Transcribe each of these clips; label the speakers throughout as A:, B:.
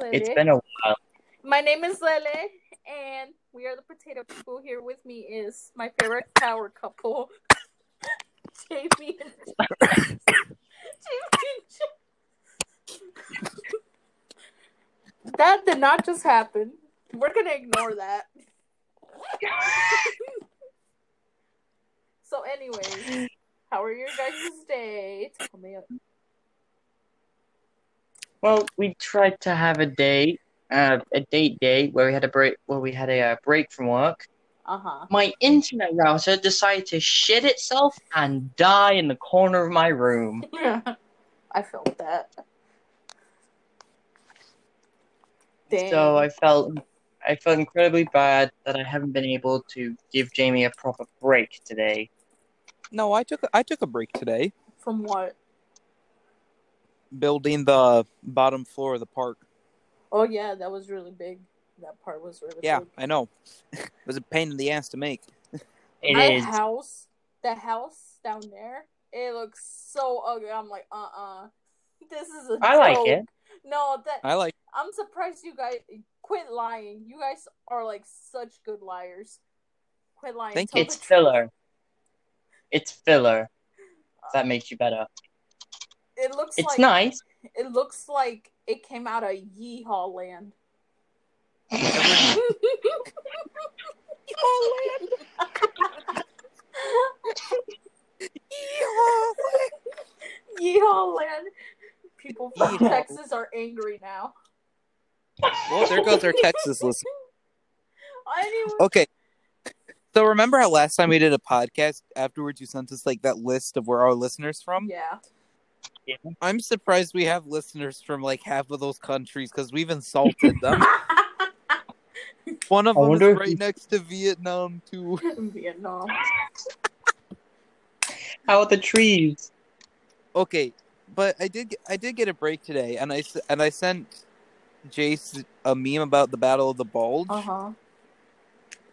A: It's been a while.
B: My name is Lele, and we are the potato people. Here with me is my favorite power couple, Jamie and Jamie That did not just happen. We're gonna ignore that. so, anyways, how are your guys' day? Tell me.
A: Well, we tried to have a date, uh, a date day where we had a break, where we had a uh, break from work.
B: Uh huh.
A: My internet router decided to shit itself and die in the corner of my room. Yeah.
B: I felt that. Dang.
A: So I felt, I felt incredibly bad that I haven't been able to give Jamie a proper break today.
C: No, I took a, I took a break today,
B: From what?
C: Building the bottom floor of the park.
B: Oh yeah, that was really big. That part was really
C: Yeah,
B: big.
C: I know. it was a pain in the ass to make.
A: It
B: My
A: is.
B: house, the house down there, it looks so ugly. I'm like, uh uh This is a
A: I like it.
B: No, that
C: I like.
B: I'm surprised you guys quit lying. You guys are like such good liars. Quit lying.
C: Thank
B: Tell
C: you.
B: the
A: It's
B: truth.
A: filler. It's filler. If that makes you better.
B: It looks
A: It's
B: like
A: nice.
B: it looks like it came out of Yeehaw land. Yeehaw land. People from
C: Yeehaw.
B: Texas are angry now.
C: Well, there goes our Texas listen.
B: Anyway,
C: Okay. So remember how last time we did a podcast afterwards you sent us like that list of where our listeners from?
B: yeah.
C: I'm surprised we have listeners from like half of those countries because we've insulted them. One of
A: I
C: them is right
A: we-
C: next to Vietnam too.
B: Vietnam.
A: How are the trees?
C: Okay, but I did I did get a break today, and I s- and I sent Jace a meme about the Battle of the Bulge,
B: Uh huh.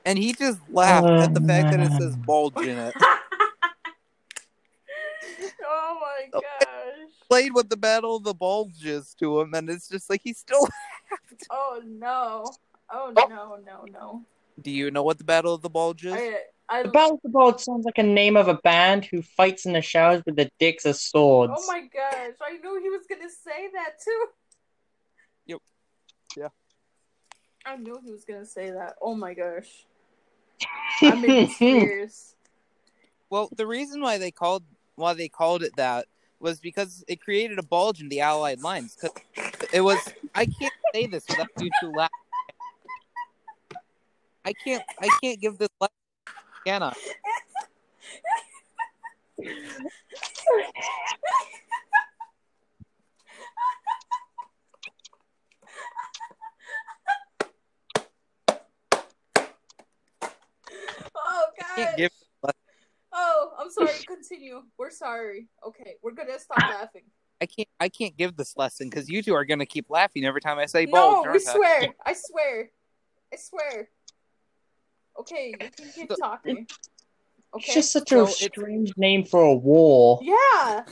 C: and he just laughed at the fact that it says bulge in it.
B: oh my gosh.
C: Played what the Battle of the bulges to him, and it's just like he still.
B: Oh no. Oh, oh no no no.
C: Do you know what the Battle of the bulges?
B: I I
A: The Battle of the Bulge sounds like a name of a band who fights in the showers with the dicks as swords.
B: Oh my gosh! I knew he was gonna say that too.
C: Yep. Yeah.
B: I knew he was gonna say that. Oh my gosh! I'm in tears.
C: Well, the reason why they called why they called it that was because it created a bulge in the Allied lines. Because it was I can't say this without you two laughing. I can't I can't give this lesson, can?
B: Oh
C: I can't
B: gosh!
C: give
B: Oh, I'm sorry. Continue. We're sorry. Okay, we're gonna stop ah. laughing.
C: I can't I can't give this lesson because you two are gonna keep laughing every time I say
B: No, we
C: I?
B: swear. I swear. I swear. Okay, you can keep
C: So-
B: talking.
A: It's just such
C: So
A: a
C: it's-
A: strange name for a war.
B: Yeah.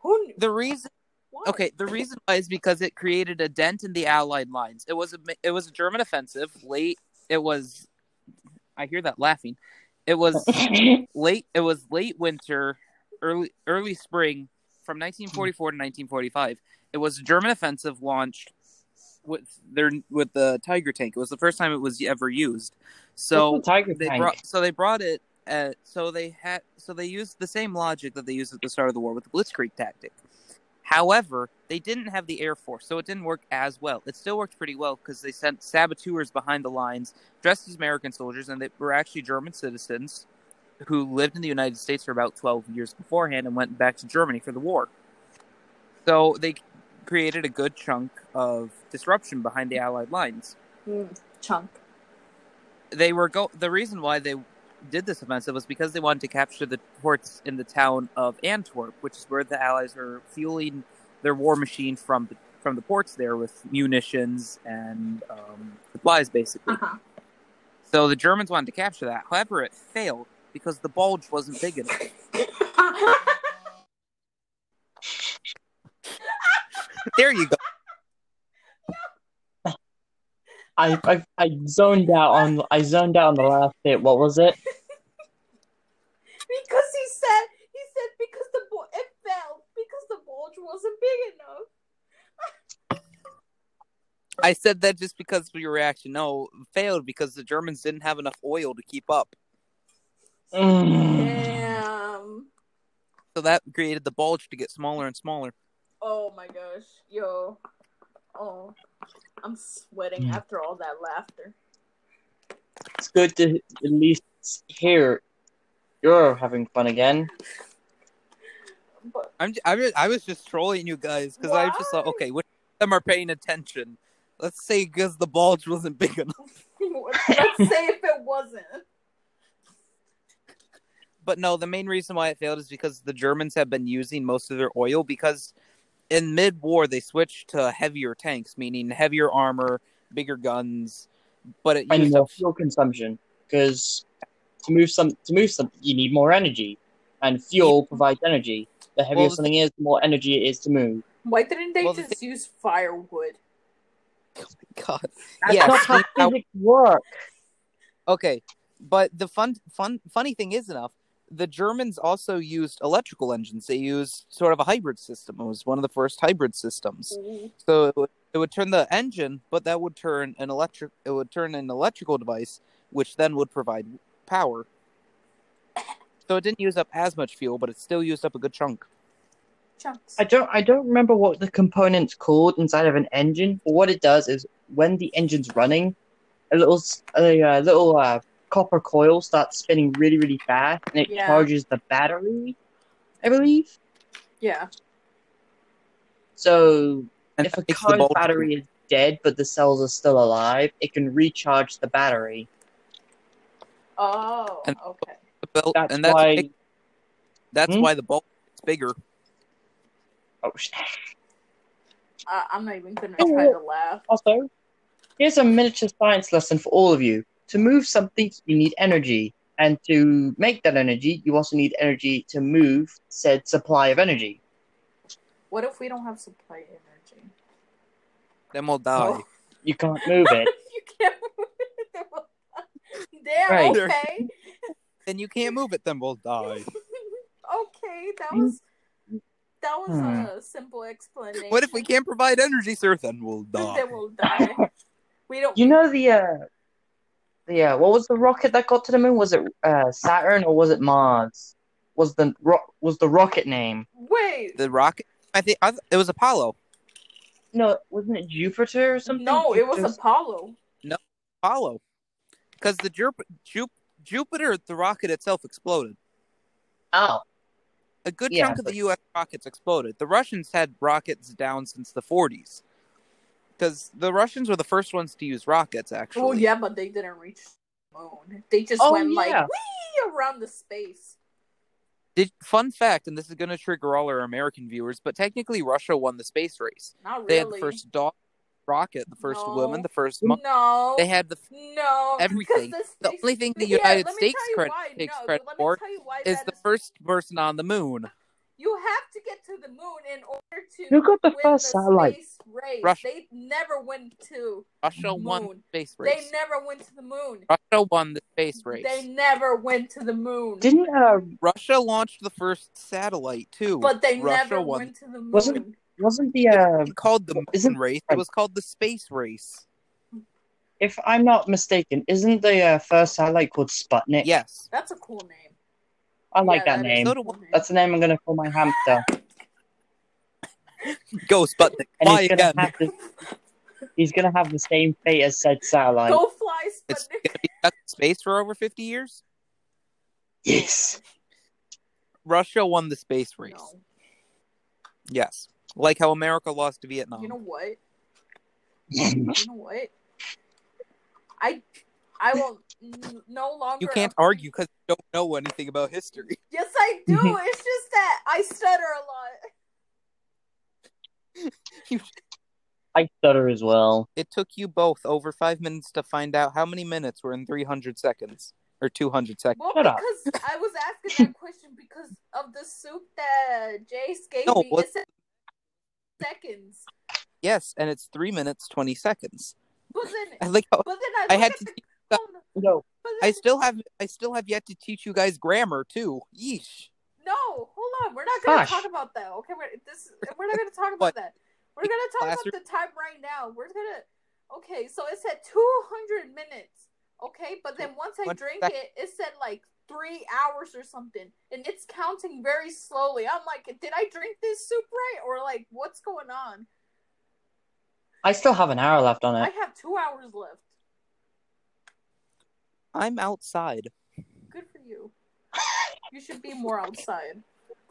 B: Who?
C: The reason
B: What?
C: Okay, the reason why is because it created a dent in the Allied lines. It was a it was a German offensive. Late, it was. I hear that laughing. It was late. It was late winter, early early spring, from 1944 to 1945. It was a German offensive launched with their with the Tiger tank. It was the first time it was ever used. So
A: a tiger
C: they
A: tank?
C: brought so they brought it at, so they had so they used the same logic that they used at the start of the war with the blitzkrieg tactic however they didn't have the air force so it didn't work as well it still worked pretty well because they sent saboteurs behind the lines dressed as american soldiers and they were actually german citizens who lived in the united states for about 12 years beforehand and went back to germany for the war so they created a good chunk of disruption behind the allied lines
B: Mm, chunk.
C: they were go the reason why they did this offensive was because they wanted to capture the ports in the town of Antwerp, which is where the Allies were fueling their war machine from the, from the ports there with munitions and um, supplies, basically.
B: Uh-huh.
C: So the Germans wanted to capture that. However, it failed because the bulge wasn't big enough. There you go.
A: I, I I zoned out on I zoned out on the last bit. What was it?
B: Because he said he said because the ball it fell because the bulge wasn't big enough.
C: I said that just because of your reaction. No, failed because the Germans didn't have enough oil to keep up.
A: Mm.
B: Damn.
C: So that created the bulge to get smaller and smaller.
B: Oh my gosh. Yo. Oh. I'm sweating
A: Mm.
B: after all that laughter.
A: It's good to at least hear you're having fun again.
B: But
C: I'm j- I was, I was just trolling you guys because I just thought, okay, which of them are paying attention? Let's say because the bulge wasn't big enough.
B: let's say if it wasn't.
C: But no, the main reason why it failed is because the Germans have been using most of their oil because in mid-war they switched to heavier tanks, meaning heavier armor, bigger guns. But it
A: And
C: used
A: more
C: up
A: fuel consumption because to move some to move something you need more energy, and fuel provides energy. The heavier
C: Well, the
A: something is, the more energy it is to move.
B: Why didn't they
C: Well, the
B: just use firewood?
C: Oh my god.
A: That's
C: Yeah,
A: not how
C: see how-
A: physics work.
C: Okay, but the fun, fun, funny thing is enough. The Germans also used electrical engines. They used sort of a hybrid system. It was one of the first hybrid systems. So it would, it would turn the engine, but that would turn an electric. It would turn an electrical device, which then would provide power. So it didn't use up as much fuel, but it still used up a good chunk.
B: Chunks.
A: I don't I don't remember what the component's called inside of an engine, but what it does is when the engine's running, a little s- a, uh, little uh, copper coil starts spinning really really fast, and it
B: Yeah.
A: charges the battery, I believe.
B: Yeah.
A: So
C: And
A: if a
C: that makes the
A: car's battery is dead but the cells are still alive, it can recharge the battery.
B: Oh,
C: And-
B: okay.
C: the belt-
A: That's
C: and that's
A: why.
C: that's
A: Hmm?
C: why the bulk is bigger.
A: Oh, sh-
B: I, I'm not even gonna try to laugh.
A: Also, here's a miniature science lesson for all of you. To move something, you need energy. And to make that energy, you also need energy to move said supply of energy.
B: What if we don't have supply energy?
C: Then we'll die.
B: Oh.
A: You can't move it.
B: you can't. Damn.
A: Right.
B: Okay.
C: Then you can't move it. Then we'll die.
B: okay, that was that was
A: Hmm.
B: a simple explanation.
C: what if we can't provide energy, sir? Then we'll die.
B: Then we'll die. We don't.
A: You know the uh, the uh, what was the rocket that got to the moon? Was it uh, Saturn or was it Mars? Was the ro- was the rocket name?
B: Wait.
C: The rocket. I think I th- it was Apollo.
A: No, wasn't it Jupiter or something?
B: No, it was
A: Jupiter's-
B: Apollo.
C: No, Apollo, because the Jup- Jup- Jupiter, the rocket itself exploded.
A: Oh,
C: A good
A: Yeah,
C: chunk of the U.S. rockets exploded. The Russians had rockets down since the 40s, because the Russians were the first ones to use rockets. Actually,
B: Well, yeah, but they didn't reach the moon. They just
A: Oh,
B: went like
A: yeah.
B: wee around the space.
C: Did, fun fact, and this is going to trigger all our American viewers, but technically Russia won the space race.
B: Not really.
C: They had the first dog rocket, the first
B: No.
C: woman, the first month.
B: No.
C: They had the
B: no.
C: everything. The
B: space-
C: only thing the
B: Yeah,
C: United
B: let
C: States credit- takes
B: No,
C: credit for
B: tell you why
C: is the
B: is-
C: first person on the moon.
B: You have to get to the moon in order to
A: Who got the
B: win
A: first
B: the
A: satellite?
B: space race.
C: Russia.
B: They never went to.
C: Russia won the
B: Moon.
C: space
B: They never went to the moon.
C: Russia won the space race.
B: They never went to the moon.
A: didn't uh,
C: Russia launched the first satellite too.
B: but they
C: Russia
B: never
C: won.
B: went to the moon.
A: Wasn't- wasn't the uh,
C: It called the moon
A: Isn't-
C: race. It was called the space race.
A: if I'm not mistaken, isn't the uh, first satellite called Sputnik?
C: Yes.
B: That's a cool name.
A: I like
B: Yeah,
A: that
B: that is
A: name.
C: So do
B: cool name.
A: That's the name I'm gonna call my hamster.
C: Go Sputnik.
A: And
C: Fly
A: he's gonna
C: again.
A: have the, he's gonna have the same fate as said satellite.
B: Go fly,
C: It's gonna be stuck in space for over fifty years.
A: Yes.
C: Russia won the space race.
B: No.
C: Yes. Like how America lost to Vietnam.
B: You know what? You know what? I I will n- no longer.
C: You can't argue because you don't know anything about history.
B: Yes, I do. it's just that I stutter a lot.
A: I stutter as well.
C: It took you both over five minutes to find out how many minutes were in 300 seconds or 200 seconds.
B: Well,
A: Shut up.
B: because I was asking that question because of the soup that Jace gave
C: No,
B: me.
C: what-
B: It said seconds,
C: Yes, and it's three minutes 20 seconds.
B: but But then,
C: I like how
B: but then I,
C: I had to
B: the-
C: teach-
B: no,
A: No,
C: I still have I still have yet to teach you guys grammar too. Yeesh.
B: No, hold on. We're not gonna talk about that. Okay, we're this. We're not gonna talk about that. We're gonna talk
C: Classroom-
B: about the time right now. We're gonna. Okay, so it said two hundred minutes. Okay, but then once I drink it, it said like three hours or something, and it's counting very slowly. I'm like, did I drink this soup right, or like, what's going on?
A: I still have an hour left on it.
B: I have two hours left.
C: I'm outside.
B: Good for you. You should be more outside.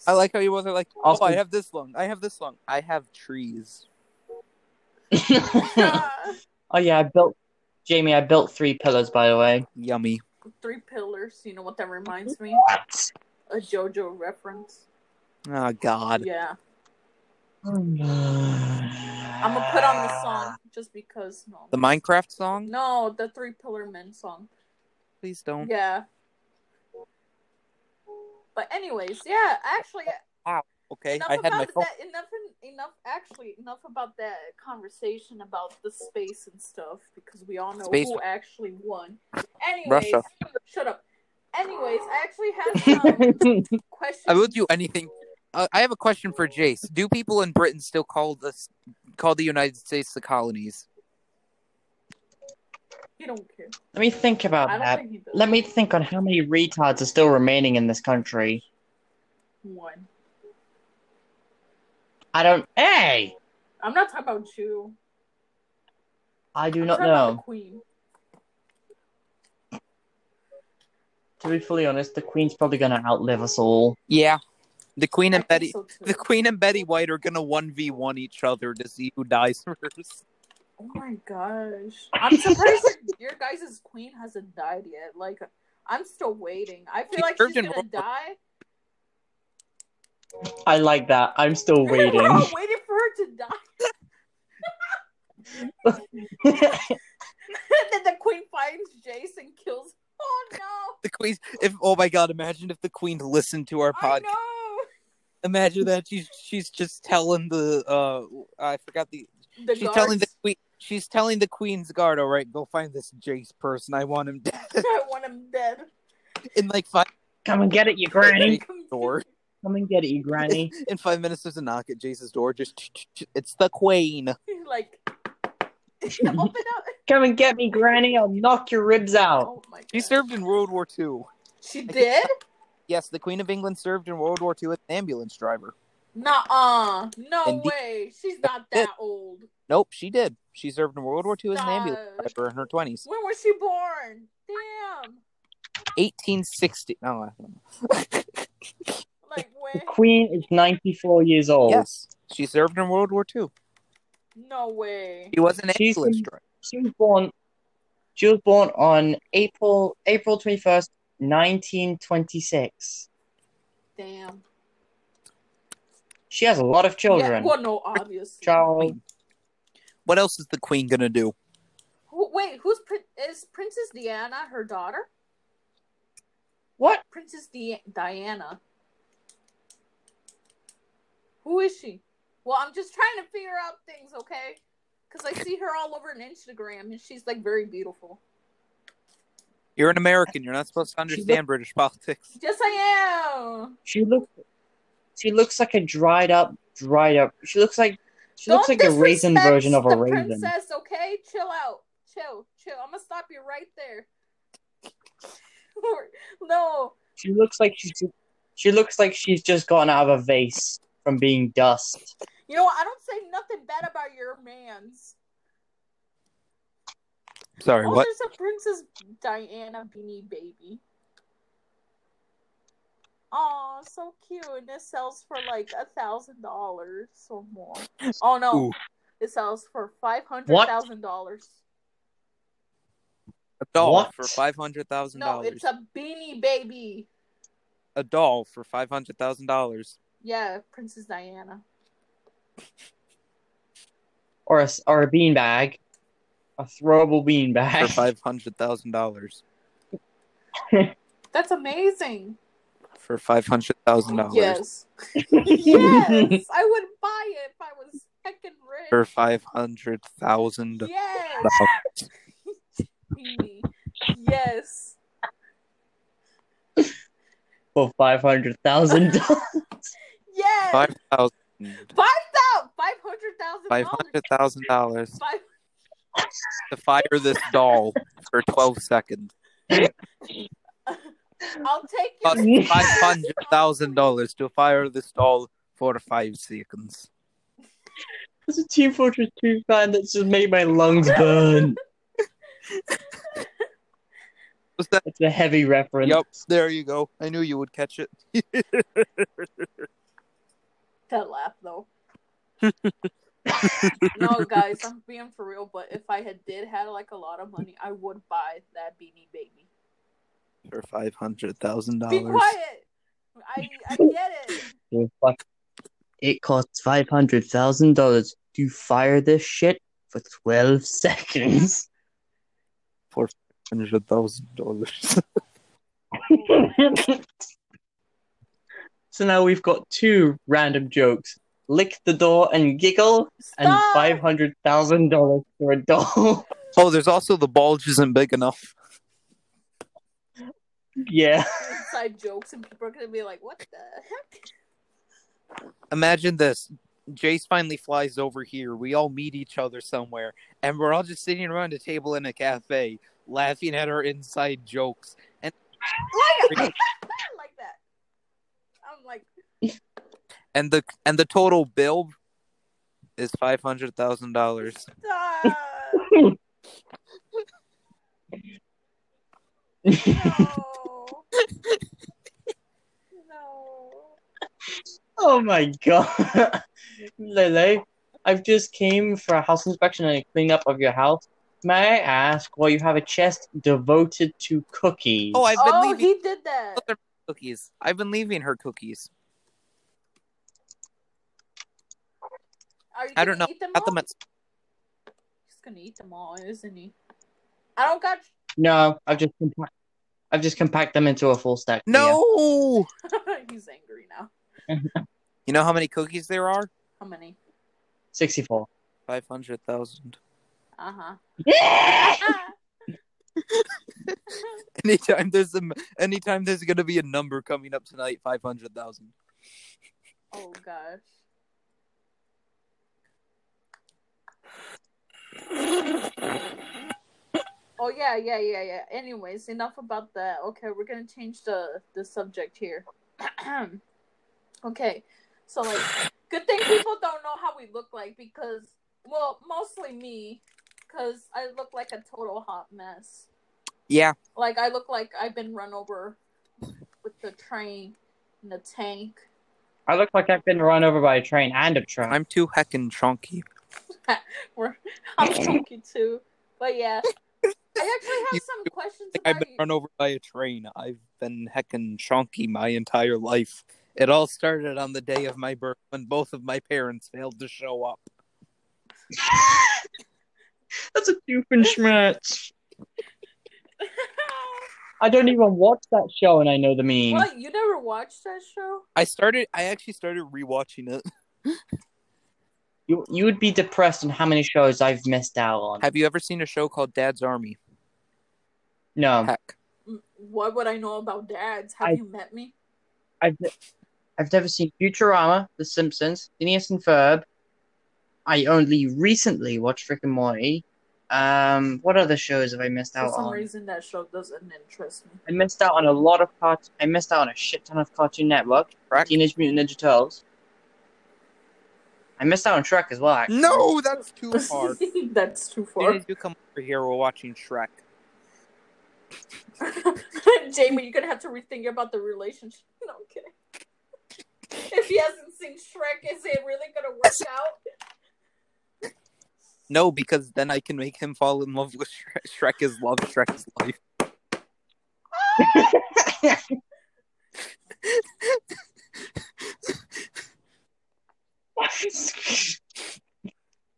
C: I like how you both are like, oh,
A: Also-
C: I have this long. I have this long. I have trees.
A: Oh yeah, I built Jamie. I built three pillars, by the way.
C: Yummy.
B: three pillars. You know what that reminds me?
A: What?
B: A JoJo reference.
C: Oh God.
B: Yeah.
A: Oh, I'm
B: I'm gonna put on the song just because. No,
C: The Minecraft song?
B: no, the Three Pillar Men song.
C: Please don't.
B: Yeah. But anyways, yeah, actually, Wow.
C: Okay,
B: enough
C: I had my
B: about
C: phone.
B: that. Enough, enough. Actually, enough about that conversation about the space and stuff because we all know
C: Space.
B: who actually won. Anyways,
C: Russia.
B: shut up. Anyways, I actually have some questions.
C: I will do anything. Uh, I have a question for Jace. Do people in Britain still call this call the United States the colonies?
B: You don't care.
A: Let me think about
B: I don't
A: that.
B: think he does.
A: Let me think on how many retards are still remaining in this country.
B: One.
A: I don't. Hey,
B: I'm not talking about you.
A: I do
B: I'm
A: not
B: talking about the
A: know.
B: Queen.
A: To be fully honest, the Queen's probably gonna outlive us all.
C: Yeah, the Queen and Betty,
B: so
C: the Queen and Betty White are gonna one v one each other to see who dies first.
B: Oh my gosh. I'm surprised your guys' queen hasn't died yet. Like, I'm still waiting. I feel
C: She
B: like she's gonna
C: World
B: die.
A: I like that. I'm still waiting.
B: We're all waiting for her to die. and then the queen finds Jace and kills. Oh no!
C: The Queen, if oh my God, imagine if the Queen listened to our
B: I
C: podcast.
B: know.
C: Imagine that she's she's just telling the uh I forgot the
B: The
C: she's telling the
B: guards,
C: queen she's telling the Queen's guard, all right, go find this Jace person. I want him dead
B: I want him dead.
C: in like five
A: Come and get it, you granny.
C: door.
A: Come and get it, you granny.
C: In five minutes, there's a knock at Jace's door. Just it's the Queen.
B: like, open up.
A: Come and get me, granny. I'll knock your ribs out.
B: Oh my god.
C: She served in World War II.
B: She did?
C: Yes, the Queen of England served in World War II as an ambulance driver.
B: Nuh-uh. No
C: Indeed.
B: way. She's not that old.
C: Nope, she did. She served in World War II as an ambulance
B: Stop.
C: driver in her twenties.
B: When was she born? Damn.
C: 1860. No, I don't know.
B: Like
A: The? Queen is 94 years old.
C: yes, she served in World War II.
B: No way.
C: She was an
A: She's
C: ambulance driver.
A: She was born. She was born on April April 21st, 1926.
B: Damn.
A: She has a lot of
B: Yeah,
A: children.
B: well, no, obviously.
A: Child.
C: What else is the Queen gonna do?
B: Wait, who's is Princess Diana her daughter?
A: What?
B: Princess Di- Diana. Who is she? Well, I'm just trying to figure out things, okay? Because I see her all over on Instagram, and she's like very beautiful.
C: You're an American. You're not supposed to
A: She
C: understand British politics.
B: Yes, I am.
A: She looks. She looks like a dried up, dried up. She looks like. She looks
B: Don't
A: like a raisin version of a
B: the
A: raisin.
B: Princess, okay? Chill out. Chill, chill. I'm gonna stop you right there. no,
A: She looks like she's. She looks like she's just gotten out of a vase from being dust.
B: you know what? I don't say nothing bad about your man's.
C: Sorry,
B: Oh,
C: what?
B: there's a Princess Diana beanie baby. Oh, so cute. And it sells for like a thousand dollars or more. Oh no.
C: Ooh.
B: It sells for five hundred thousand dollars.
C: A doll
A: What?
C: for five hundred thousand
B: No,
C: dollars.
B: it's a beanie baby.
C: a doll for five hundred thousand dollars.
B: Yeah, Princess Diana.
A: Or a, or a beanbag. A throwable
C: bean
A: bag For
C: five hundred thousand dollars.
B: That's amazing.
C: For five hundred thousand dollars.
B: Yes. yes. I would buy it if I was heckin' rich.
C: For five hundred thousand.
B: Yes. Yes.
A: For five hundred thousand dollars.
B: Yes.
C: Five thousand.
B: Five thousand. Five hundred thousand.
C: Five hundred thousand dollars
B: Five.
C: to fire this doll for twelve seconds.
B: I'll take
C: Plus
B: your.
C: five hundred thousand dollars to fire this doll for five seconds.
A: It's a Team Fortress 2 fan that just made my lungs burn.
C: Was that?
A: It's a heavy reference.
C: Yep. There you go. I knew you would catch it.
B: That laugh though. no, guys, I'm being for real. But if I had did had like a lot of money, I would buy that Beanie Baby.
C: For five hundred thousand dollars.
B: Be
C: dollars.
B: quiet. I I get it.
A: It costs five hundred thousand dollars to fire this shit for twelve seconds.
C: Hundred thousand dollars.
A: so now we've got two random jokes: lick the door and giggle, and five hundred thousand dollars for a doll.
C: Oh, there's also the bulge isn't big enough.
A: Yeah.
B: Inside jokes, and people are gonna be like, "What the heck?"
C: Imagine this. Jace finally flies over here. We all meet each other somewhere, and we're all just sitting around a table in a cafe, laughing at our inside jokes.
B: Like, like that. I'm like,
C: And the and the total bill is five hundred thousand dollars.
B: stop. No. No.
A: Oh my god. Lele, I've just came for a house inspection and a cleanup of your house. May I ask why you have a chest devoted to cookies?
C: Oh, I've been
B: Oh,
C: leaving
B: he did that.
C: cookies. I've been leaving her cookies.
B: Are you
C: I don't know.
B: Eat them
C: Got them at
B: He's gonna eat them all, isn't he? I don't got.
A: No, I've just compact, I've just compact them into a full stack.
C: No.
B: He's angry now.
C: You know how many cookies there are?
B: How many?
A: Sixty-four.
C: Five hundred thousand.
B: Uh huh.
C: Anytime there's a anytime there's gonna be a number coming up tonight, five hundred thousand.
B: oh gosh. Oh yeah, yeah, yeah, yeah. Anyways, enough about that. Okay, we're gonna change the the subject here. okay, so like, good thing people don't know how we look like because, well, mostly me, because I look like a total hot mess.
C: Yeah,
B: Like I look like I've been run over with the train and the tank.
A: I look like I've been run over by a train and a truck.
C: I'm too heckin' chunky.
B: I'm chunky too, but yeah. I actually have some questions
C: Like I've been
B: you.
C: run over by a train. I've been heckin' chunky my entire life. It all started on the day of my birth when both of my parents failed to show up.
A: That's a Doofenshmirtz. I don't even watch that show and I know the meme.
B: what? You never watched that show?
C: I started. I actually started rewatching it.
A: You you would be depressed on how many shows I've missed out on.
C: Have you ever seen a show called Dad's Army?
A: No,
C: Heck,
B: Mm, What would I know about dads? Have
A: I-
B: you met me?
A: I've I've never seen Futurama, The Simpsons, Phineas and Ferb. I only recently watched Rick and Morty. Um, what other shows have I missed out on?
B: For some
A: on?
B: reason, that show doesn't interest me.
A: I missed out on a lot of cart. I missed out on a shit ton of Cartoon Network,
C: Shrek?
A: Teenage Mutant Ninja Turtles. I missed out on Shrek as well. Actually.
C: No, that's too hard.
B: That's too
C: As
B: far.
C: soon as you come over here, we're watching Shrek.
B: Jamie, you're gonna have to rethink about the relationship. No, I'm kidding. If he hasn't seen Shrek, is it really gonna work out?
C: No, because then I can make him fall in love with Shrek. Shrek is love. Shrek is life.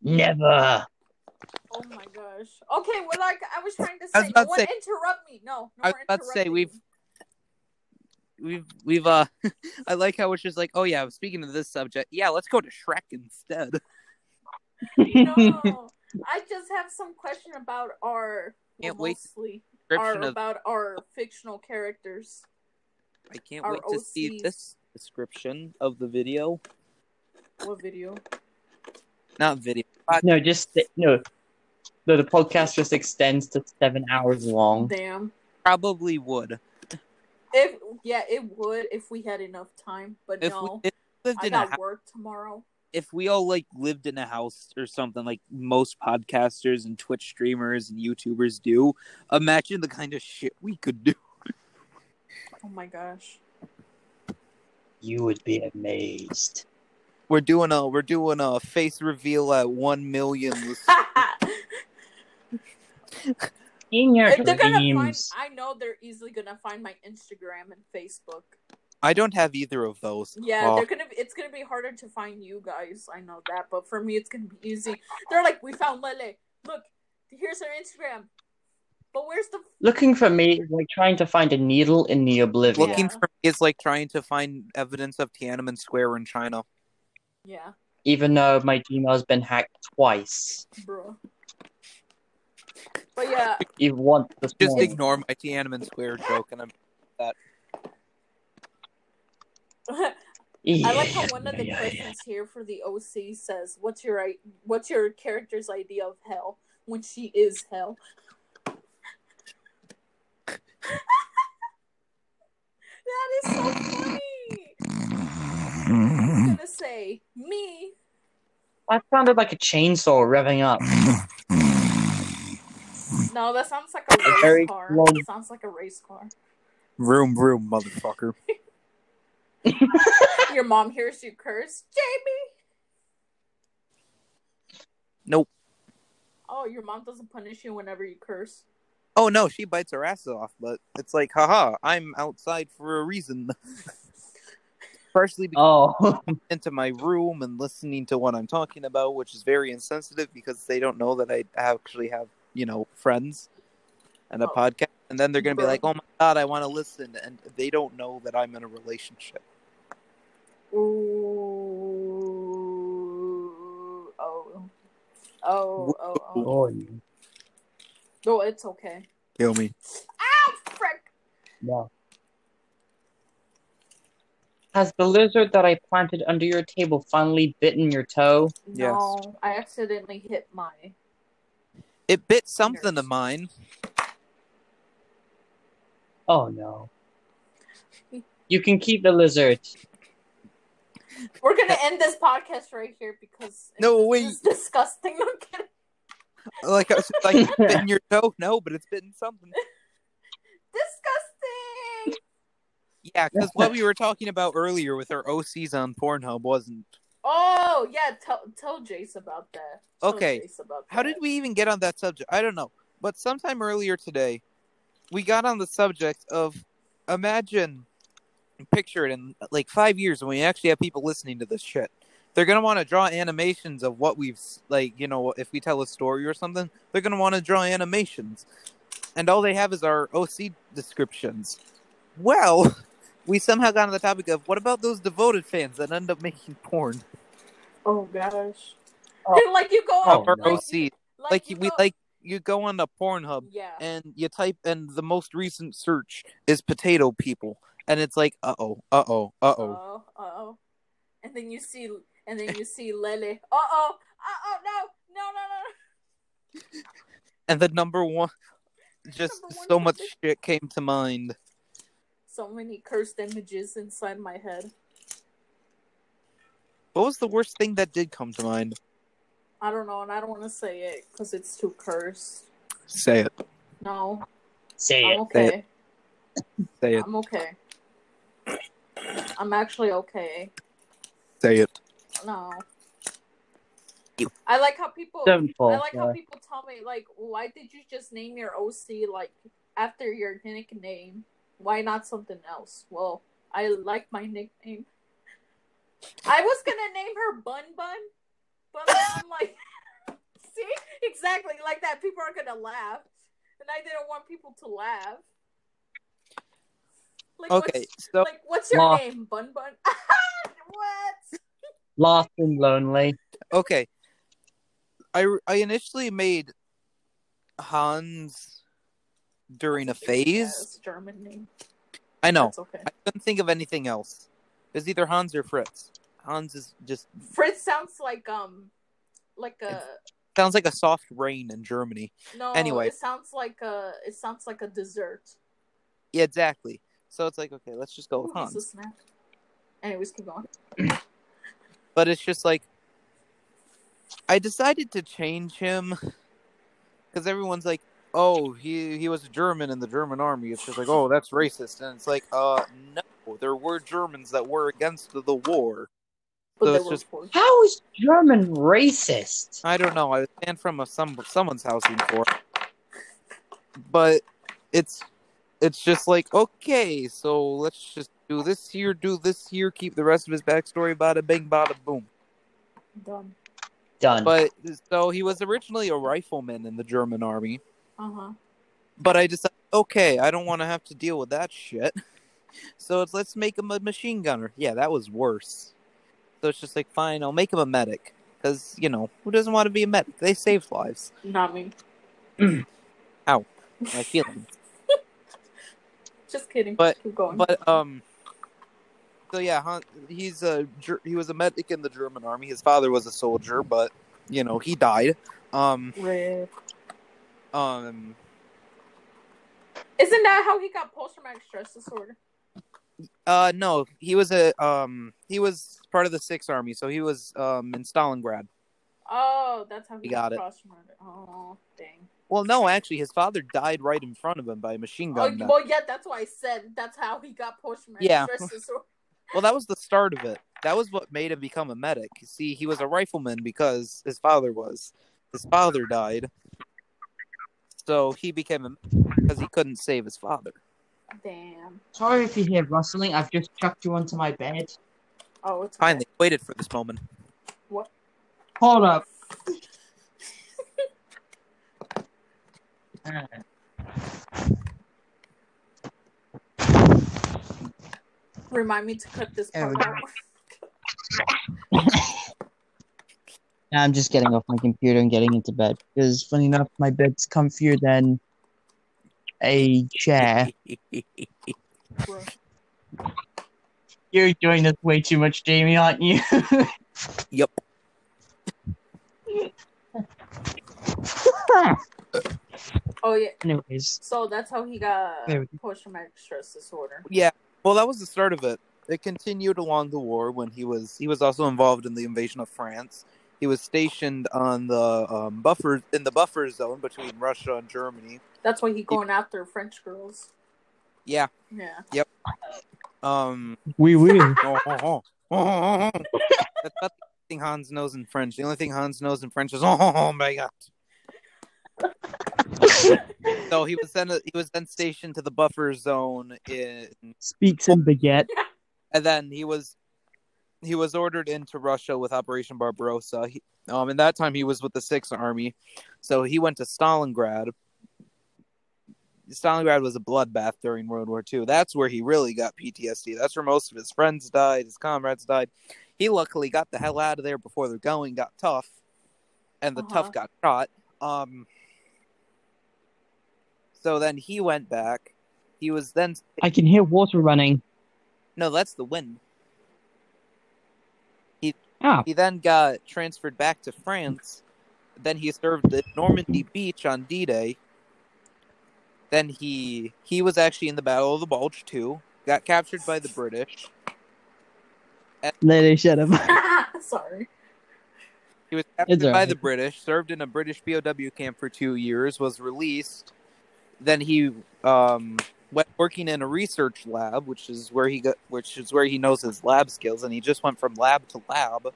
A: Never.
B: Oh my gosh. Okay, well, like I was trying to
C: I
B: say,
C: was
B: no
C: about to
B: one
C: say-
B: interrupt me. No, no
C: I was about to say, we've- We've we've uh, I like how it's just like, oh yeah, I was speaking of this subject, yeah, let's go to Shrek instead.
B: No, I just have some question about our
C: Can't
B: well,
C: wait
B: mostly
C: Description
B: our,
C: of
B: about our fictional characters.
C: I can't wait to see this description of the video.
B: What video?
C: Not video. pod-
A: no, just no. No, the podcast just extends to seven hours long.
B: Damn.
C: Probably would.
B: If yeah, it would if we had enough time, but
C: If
B: no.
C: we if we lived
B: I
C: in
B: got
C: house,
B: work tomorrow.
C: if we all like lived in a house or something like most podcasters and Twitch streamers and YouTubers do, imagine the kind of shit we could do.
B: Oh my gosh.
A: You would be amazed.
C: We're doing a we're doing a face reveal at one million.
A: In your
B: if they're gonna find,
A: dreams.
B: I know they're easily gonna find my Instagram and Facebook.
C: I don't have either of those.
B: Yeah,
C: Oh,
B: they're gonna. It's gonna be harder to find you guys. I know that, but for me, it's gonna be easy. They're like, we found Lele. Look, here's her Instagram. But where's the?
A: Looking for me is like trying to find a needle in the oblivion.
C: looking
B: Yeah.
C: for me is like trying to find evidence of Tiananmen Square in China.
B: Yeah,
A: Even though my Gmail's been hacked twice.
B: bro. But yeah,
A: Even once this
C: Just
A: morning.
C: ignore my Tiananmen Square joke, and I'm
B: I
A: Yeah,
B: like how one of the
A: yeah, yeah.
B: questions here for the OC says, "What's your what's your character's idea of hell when she is hell?" that is so funny. I'm gonna say me.
A: That sounded like a chainsaw revving up.
B: No, that sounds like a race
A: very
B: car.
A: slow-
B: It sounds like a race car.
C: room, room, motherfucker.
B: Your mom hears you curse, Jamie.
C: Nope.
B: Oh, your mom doesn't punish you whenever you curse.
C: Oh no, she bites her ass off, but it's like, haha, I'm outside for a reason. Partially because
A: Oh,
C: I'm into my room and listening to what I'm talking about, which is very insensitive because they don't know that I actually have, you know, friends and a
B: Oh.
C: podcast. And then they're gonna be like, "Oh my god, I want to listen," and they don't know that I'm in a relationship.
B: Ooh. Oh. Oh. Oh. Oh.
A: oh
B: No, it's okay.
C: Kill me.
B: Ow, frick!
A: no. Has the lizard that I planted under your table finally bitten your toe?
C: Yes.
B: No, I accidentally hit my.
C: It bit something
B: Fingers.
C: of mine.
A: Oh no. You can keep the lizard.
B: We're gonna end this podcast right here because
C: No,
B: this
C: wait.
B: is disgusting. I'm kidding.
C: Like, I was like, bitten your toe? No, but it's bitten something.
B: Disgusting.
C: Yeah, because what we were talking about earlier with our OCs on Pornhub wasn't.
B: Oh yeah, tell tell Jace about that. Tell
C: Okay,
B: about
C: How did we even get on that subject? I don't know. But sometime earlier today, we got on the subject of imagine, picture it in like five years when we actually have people listening to this shit. They're gonna want to draw animations of what we've like, you know, if we tell a story or something. They're gonna want to draw animations, and all they have is our OC descriptions. Well, we somehow got on the topic of what about those devoted fans that end up making porn?
B: Oh gosh.
A: Oh.
B: like you go
A: Oh,
B: on
C: Our
A: no.
B: like,
C: OC,
B: you-
C: like
B: you
C: we
B: go-
C: like you go on the Pornhub
B: yeah.
C: and you type and the most recent search is potato people and it's like uh-oh uh-oh uh-oh
B: Oh, uh oh. And then you see, and then you see Lele. Uh oh, uh oh, no, no, no, no.
C: and the number one just
B: Number one
C: so much shit came to mind
B: So many cursed images inside my head.
C: what was the worst thing that did come to mind
B: I don't know, and I don't want to say it because it's too cursed.
C: say it
B: No,
A: Say
B: I'm
A: it.
B: okay.
C: say it
B: I'm okay. I'm actually okay.
C: say it
B: No. I like how people.
A: Don't fall.
B: I like how people tell me like, why did you just name your OC like after your nickname? Why not something else? Well, I like my nickname. I was gonna name her Bun Bun, but then I'm like, see, exactly like that. People are gonna laugh, and I didn't want people to laugh. Like,
C: okay
B: what's,
C: so
B: like, what's your
A: Laugh.
B: name, Bun Bun? what?
A: Lost and lonely.
C: okay I I initially made Hans during a phase.
B: Yes, German name.
C: I know.
B: That's okay.
C: I couldn't think of anything else. It's either Hans or Fritz. Hans is just
B: Fritz sounds like um, like a
C: sounds like a soft rain in Germany.
B: no.
C: anyway.
B: it sounds like a it sounds like a dessert.
C: Yeah, exactly. So it's like, okay, let's just go with
B: Ooh, a
C: Hans.
B: Anyways, keep going.
C: But it's just like I decided to change him because everyone's like, "Oh, he he was a German in the German army." It's just like, "Oh, that's racist," and it's like, "Uh, no, there were Germans that were against the war." So
B: they
C: it's just-
A: How is German racist?
C: I don't know. I stand from a some someone's house before, but it's it's just like okay, so let's just do this here, do this here, keep the rest of his backstory, bada bing, bada boom.
B: Done.
A: Done.
C: But so he was originally a rifleman in the German army,
B: Uh huh.
C: but I decided, okay, I don't want to have to deal with that shit. So it's let's make him a machine gunner. Yeah, that was worse. So it's just like fine, I'll make him a medic because you know who doesn't want to be a medic? They save lives.
B: Not me. Ow.
C: My feelings.
B: Just kidding.
C: But-
B: keep going.
C: But um, so yeah, he's a he was a medic in the German army. His father was a soldier, but you know he died. Um,
B: Rip.
C: Um,
B: Isn't that how he got post traumatic stress disorder?
C: uh, no, he was a um, he was part of the Sixth Army, so he was um in Stalingrad.
B: Oh, that's how he
C: You got it.
B: cross murder. Oh, dang.
C: Well, no, actually, his father died right in front of him by a machine
B: Oh,
C: gun. net.
B: well, yeah, that's why I said that's how he got post traumatic
C: Yeah.
B: stress disorder.
C: Well, that was the start of it. That was what made him become a medic. See, he was a rifleman because his father was. His father died, so he became a because he couldn't save his father.
B: Damn.
A: Sorry if you hear rustling. I've just chucked you onto my bed.
B: Oh, it's okay.
C: Finally, waited for this moment. What?
A: Hold up. Uh,
B: Remind me to cut this part
A: we
B: out.
A: now I'm just getting off my computer and getting into bed because, funny enough, my bed's comfier than a chair. You're doing this way too much, Jamie, aren't you?
C: Yep.
B: Oh yeah.
A: Anyways,
B: So that's how he got
A: There we go.
B: post traumatic stress disorder.
C: Yeah. Well, that was the start of it. It continued along the war when he was he was also involved in the invasion of France. He was stationed on the um, buffer in the buffer zone between Russia and Germany.
B: That's why he going after French girls.
C: Yeah.
B: Yeah. Yep.
C: Um.
A: we will.
C: oh, oh, oh, oh, oh, oh. That's not the thing Hans knows in French. The only thing Hans knows in French is oh, oh, oh my god. So he was then he was then stationed to the buffer zone in
A: Speaks in baguette.
C: and then he was he was ordered into Russia with Operation Barbarossa. He, um, and that time he was with the Sixth Army, so he went to Stalingrad. Stalingrad was a bloodbath during World War II. That's where he really got PTSD. That's where most of his friends died, his comrades died. He luckily got the hell out of there before the going got tough, and the
B: Uh-huh.
C: tough got shot. Um, so then he went back. He was then
A: I can hear water running.
C: no, that's the wind.
A: Ah,
C: He then got transferred back to France. Then he served at Normandy Beach on D-Day. Then he he was actually in the Battle of the Bulge too. Got captured by the British.
A: lady, shut up.
B: Sorry.
C: He was captured
A: It's all
C: by the British. Served in a British POW camp for two years. Was released. Then he um, went working in a research lab, which is where he got, which is where he knows his lab skills. And he just went from lab to lab.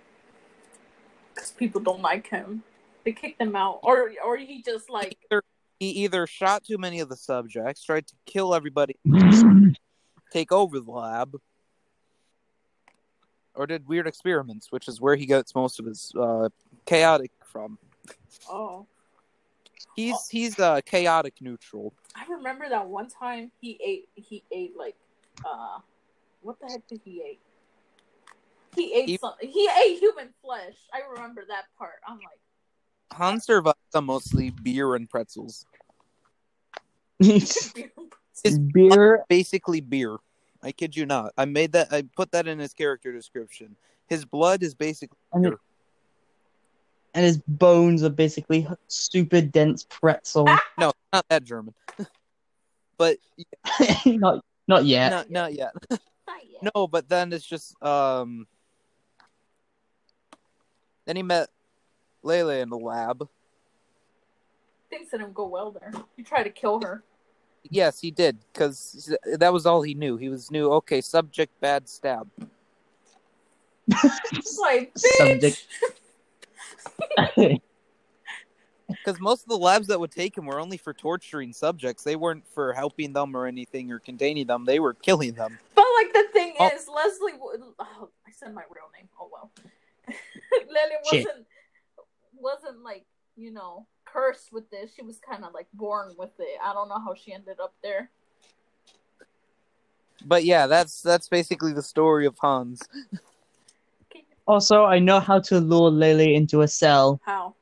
B: Because people don't like him. They kicked him out. Or or he just like
C: Either, he either shot too many of the subjects, tried to kill everybody take over the lab or did weird experiments which is where he gets most of his uh, chaotic from
B: oh.
C: He's he's uh, chaotic neutral
B: I remember that one time he ate he ate like uh what the heck did he eat? He ate
C: He-
B: some he ate human flesh. I remember that part. I'm like
C: Hans survived on mostly beer and pretzels. His
A: Beer
C: basically beer. I kid you not. I made that. I put that in his character description. His blood is basically beer.
A: And his bones are basically super dense pretzel.
C: no, not that German. but
A: not not yet.
C: not not yet.
B: Not yet.
C: No, but then it's just um. Then he met Lele in the lab.
B: Things didn't go well there. You tried to kill her.
C: Yes, he did because that was all he knew. He was new. Okay, subject bad stab.
B: It's like,
A: Subject.
B: bitch.
C: Because most of the labs that would take him were only for torturing subjects. They weren't for helping them or anything or containing them. They were killing them.
B: But like the thing
C: Oh.
B: is, Leslie. w- Oh, I said my real name. Oh well. Lily
A: Shit.
B: wasn't wasn't like you know cursed with this. She was kind of like born with it. I don't know how she ended up there.
C: But yeah, that's that's basically the story of Hans.
A: Also, I know how to lure Lily into a cell.
B: How?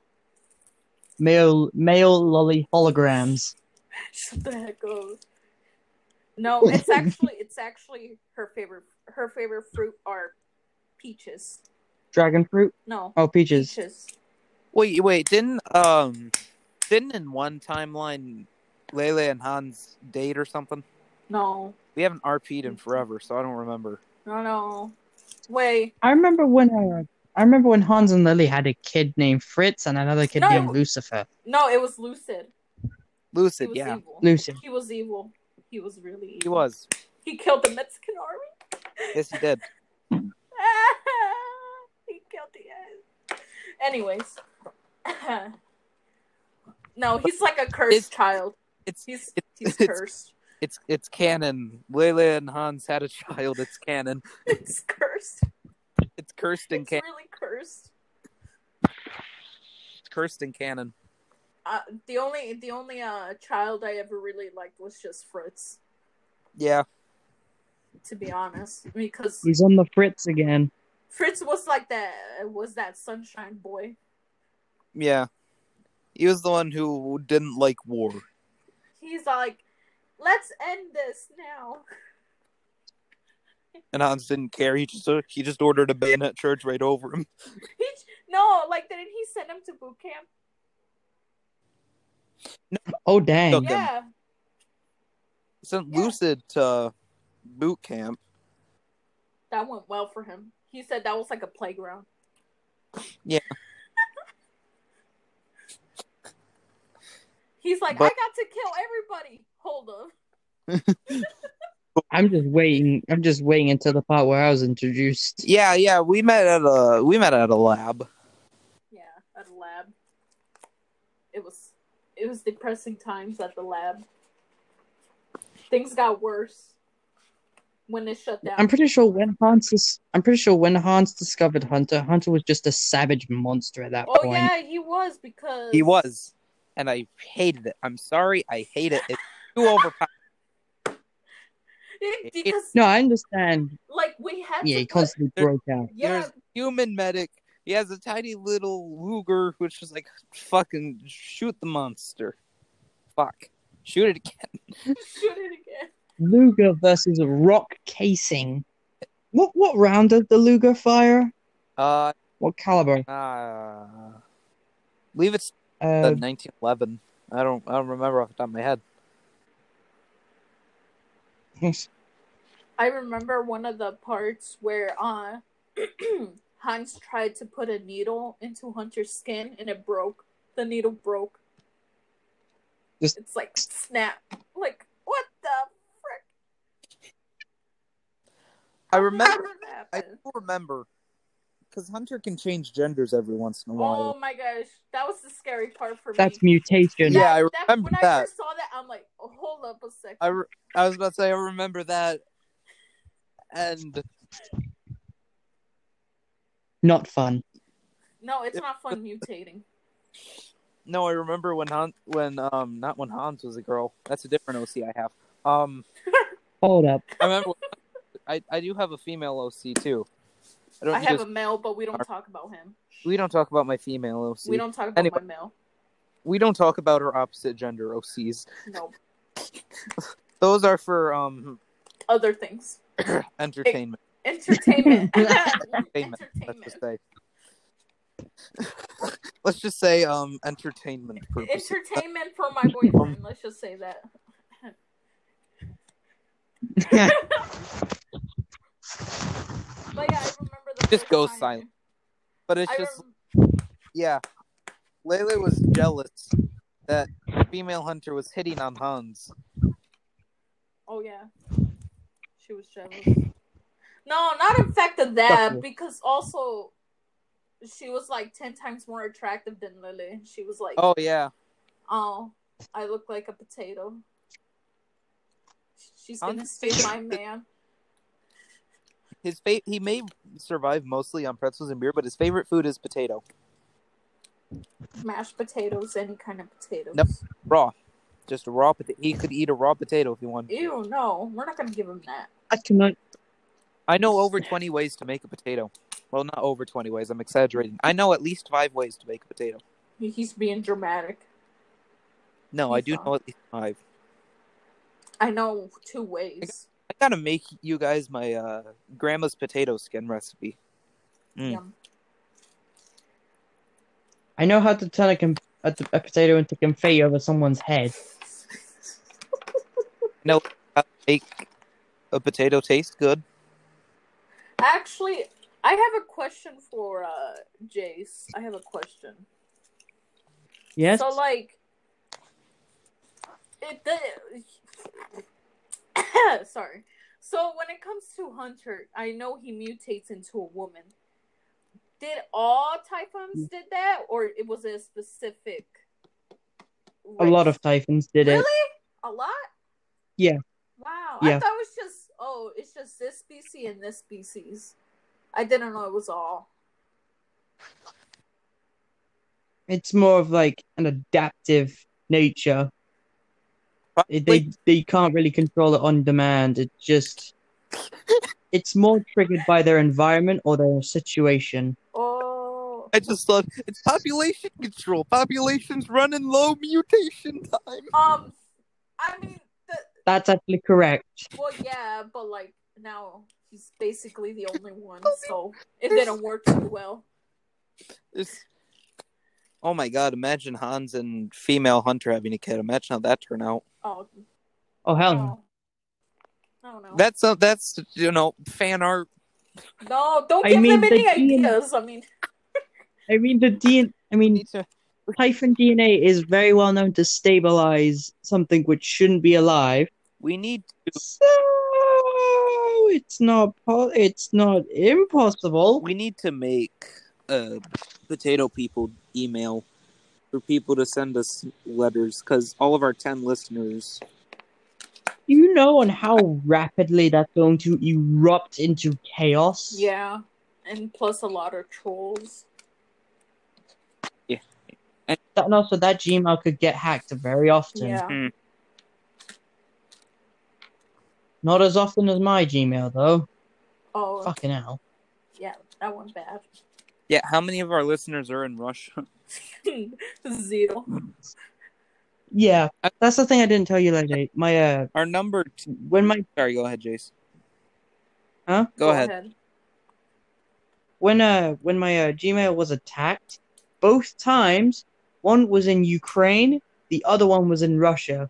A: Male male lolly holograms.
B: Shut the heck up. No, it's actually it's actually her favorite her favorite fruit are peaches.
A: Dragon fruit?
B: No,
A: Oh, peaches.
B: peaches.
C: Wait, wait, didn't um, didn't in one timeline, Lele and Hans date or something?
B: No,
C: We haven't RP'd in forever, so I don't remember.
B: no, no. Wait,
A: I remember when uh, I remember when Hans and Lily had a kid named Fritz and another kid
B: No.
A: named Lucifer.
B: no, it was Lucid.
C: Lucid,
B: was
C: yeah,
B: evil.
A: Lucid.
B: He was evil. He was really evil.
C: he was.
B: He killed the Mexican army.
C: Yes, he did.
B: he killed the end. Anyways. no, he's like a cursed
C: It's-
B: child.
C: It's
B: He's
C: it's
B: he's
C: it's,
B: cursed.
C: It's it's canon. Lele and Hans had a child. It's canon.
B: It's cursed.
C: It's cursed in canon.
B: really cursed.
C: it's cursed in canon.
B: Uh, the only the only uh child I ever really liked was just Fritz.
C: Yeah,
B: To be honest, because
A: He's on the Fritz again.
B: Fritz was like that was that sunshine boy.
C: yeah. He was the one who didn't like war.
B: He's like, let's end this now.
C: And Hans didn't care. He just uh, he just ordered a bayonet charge right over him.
B: No, like didn't he send him to boot camp?
A: Oh dang.
C: Okay.
B: Yeah,
C: Sent
B: Yeah.
C: Lucid to boot camp.
B: that went well for him. He said that was like a playground.
C: Yeah.
B: He's like,
C: But-
B: I got to kill everybody. Hold up.
A: I'm just waiting. I'm just waiting until the part where I was introduced.
C: Yeah, yeah. We met at a we met at a lab.
B: Yeah, at a lab. It was it was depressing times at the lab. Things got worse when it shut down.
A: I'm pretty sure when Hans is, I'm pretty sure when Hans discovered Hunter, Hunter was just a savage monster at that
B: oh
A: point.
B: Oh yeah, he was because
C: He was, and I hated it. I'm sorry, I hate it. It's too overpowered.
B: Because
A: No, I understand.
B: like we had
A: Yeah,
B: to
A: he
B: put-
A: constantly
C: There-
A: broke out.
B: yeah
C: There's human medic. He has a tiny little Luger, which is like fucking shoot the monster. Fuck, shoot it again.
B: shoot it again.
A: Luger versus a rock casing. What what round did the Luger fire?
C: Uh,
A: What caliber?
C: uh, leave it
A: Uh,
C: 1911. I don't I don't remember off the top of my head.
B: I remember one of the parts where uh Hans tried to put a needle into Hunter's skin and it broke. The needle broke.
A: Just-
B: It's like snap. Like what the frick?
C: I remember.
B: that
C: I do remember because Hunter can change genders every once in a while.
B: Oh my gosh, that was the scary part for me.
A: that's
B: me.
A: mutation.
C: Yeah, I remember
B: when I
C: that.
B: first saw that, I'm like, oh, hold up a second.
C: I, re- I was about to say I remember that, and
A: Not fun.
B: No, it's not fun mutating.
C: no, I remember when Han when um not when Hans was a girl. That's a different OC I have. Um,
A: Hold up.
C: I remember I I do have a female OC too. I don't
B: I have
C: just,
B: a male, but we don't talk about him.
C: we don't talk about my female OC.
B: We don't talk about
C: Anyway.
B: my male.
C: we don't talk about our opposite gender OCs.
B: No.
C: Those are for um
B: Other things.
C: entertainment.
B: Entertainment.
C: Entertainment. Let's just say. Let's just say um entertainment purposes.
B: Entertainment for my boyfriend. Let's just say that. But yeah, I remember the
C: Just
B: first
C: go silent. But it's
B: I
C: just
B: rem-
C: yeah. Layla was jealous that female hunter was hitting on Hans.
B: Oh yeah, she was jealous. No, not in fact of that, because also she was like ten times more attractive than Lily. She was like,
C: Oh yeah.
B: oh, I look like a potato. She's gonna
C: Hans-
B: steal my man.
C: His fa- he may survive mostly on pretzels and beer, but his favorite food is potato.
B: Mashed potatoes, any kind of potatoes.
C: Nope. Raw. Just a raw potato. He could eat a raw potato if he wanted.
B: Ew, no, we're not gonna give him that.
A: I cannot.
C: I know over 20 ways to make a potato. Well, not over 20 ways. I'm exaggerating. I know at least five ways to make a potato.
B: He's being dramatic.
C: No, I do
B: He's
C: know at least five.
B: I know two ways.
C: I gotta make you guys my uh, grandma's potato skin recipe. Mm.
B: Yum.
A: I know how to turn a, com- a, a potato into confetti over someone's head.
C: How to make a potato taste good.
B: Actually, I have a question for uh Jace. I have a question.
A: Yes.
B: So like it the sorry. So when it comes to Hunter, I know he mutates into a woman. Did all Typhons mm. did that or it was a specific
A: a lot of typhons did
B: Really?
A: it. Really?
B: A lot?
A: Yeah.
B: Wow.
A: Yeah.
B: I thought it was just oh, it's just this species and this species. I didn't know it was all.
A: It's more of like an adaptive nature. It- they they can't really control it on demand. It just it's more triggered by their environment or their situation.
B: Oh
C: I just thought it's population control. Population's running low. Mutation time.
B: um I mean the
A: That's actually correct.
B: Well, yeah, but like now he's basically the only one, so it didn't work too well.
C: It's... Oh my god! Imagine Hans and female hunter having a kid. Imagine how that turn out.
B: Oh,
A: Oh hell no.
B: no. No, no.
C: That's uh, that's you know fan art.
B: no, don't
A: I
B: give
A: mean,
B: them any
A: the DNA
B: ideas. I mean,
A: I mean the DNA I mean
C: Need to
A: DNA is very well known to stabilize something which shouldn't be alive.
C: we need to
A: So it's not po- it's not impossible.
C: we need to make a potato people email for people to send us letters because all of our 10 listeners
A: You know on how rapidly that's going to erupt into chaos.
B: yeah, and plus a lot of trolls. Yeah.
A: And also that Gmail could get hacked very often.
B: Yeah, hmm.
A: Not as often as my Gmail though.
B: oh,
A: Fucking hell.
B: yeah, that one's bad.
C: yeah how many of our listeners are in russia
B: Zero.
A: Yeah, that's the thing I didn't tell you later. My uh,
C: our number two
A: when my
C: sorry go ahead jace
A: Huh?
C: go, ahead.
A: when uh when my uh, Gmail was attacked, both times one was in Ukraine, the other one was in Russia.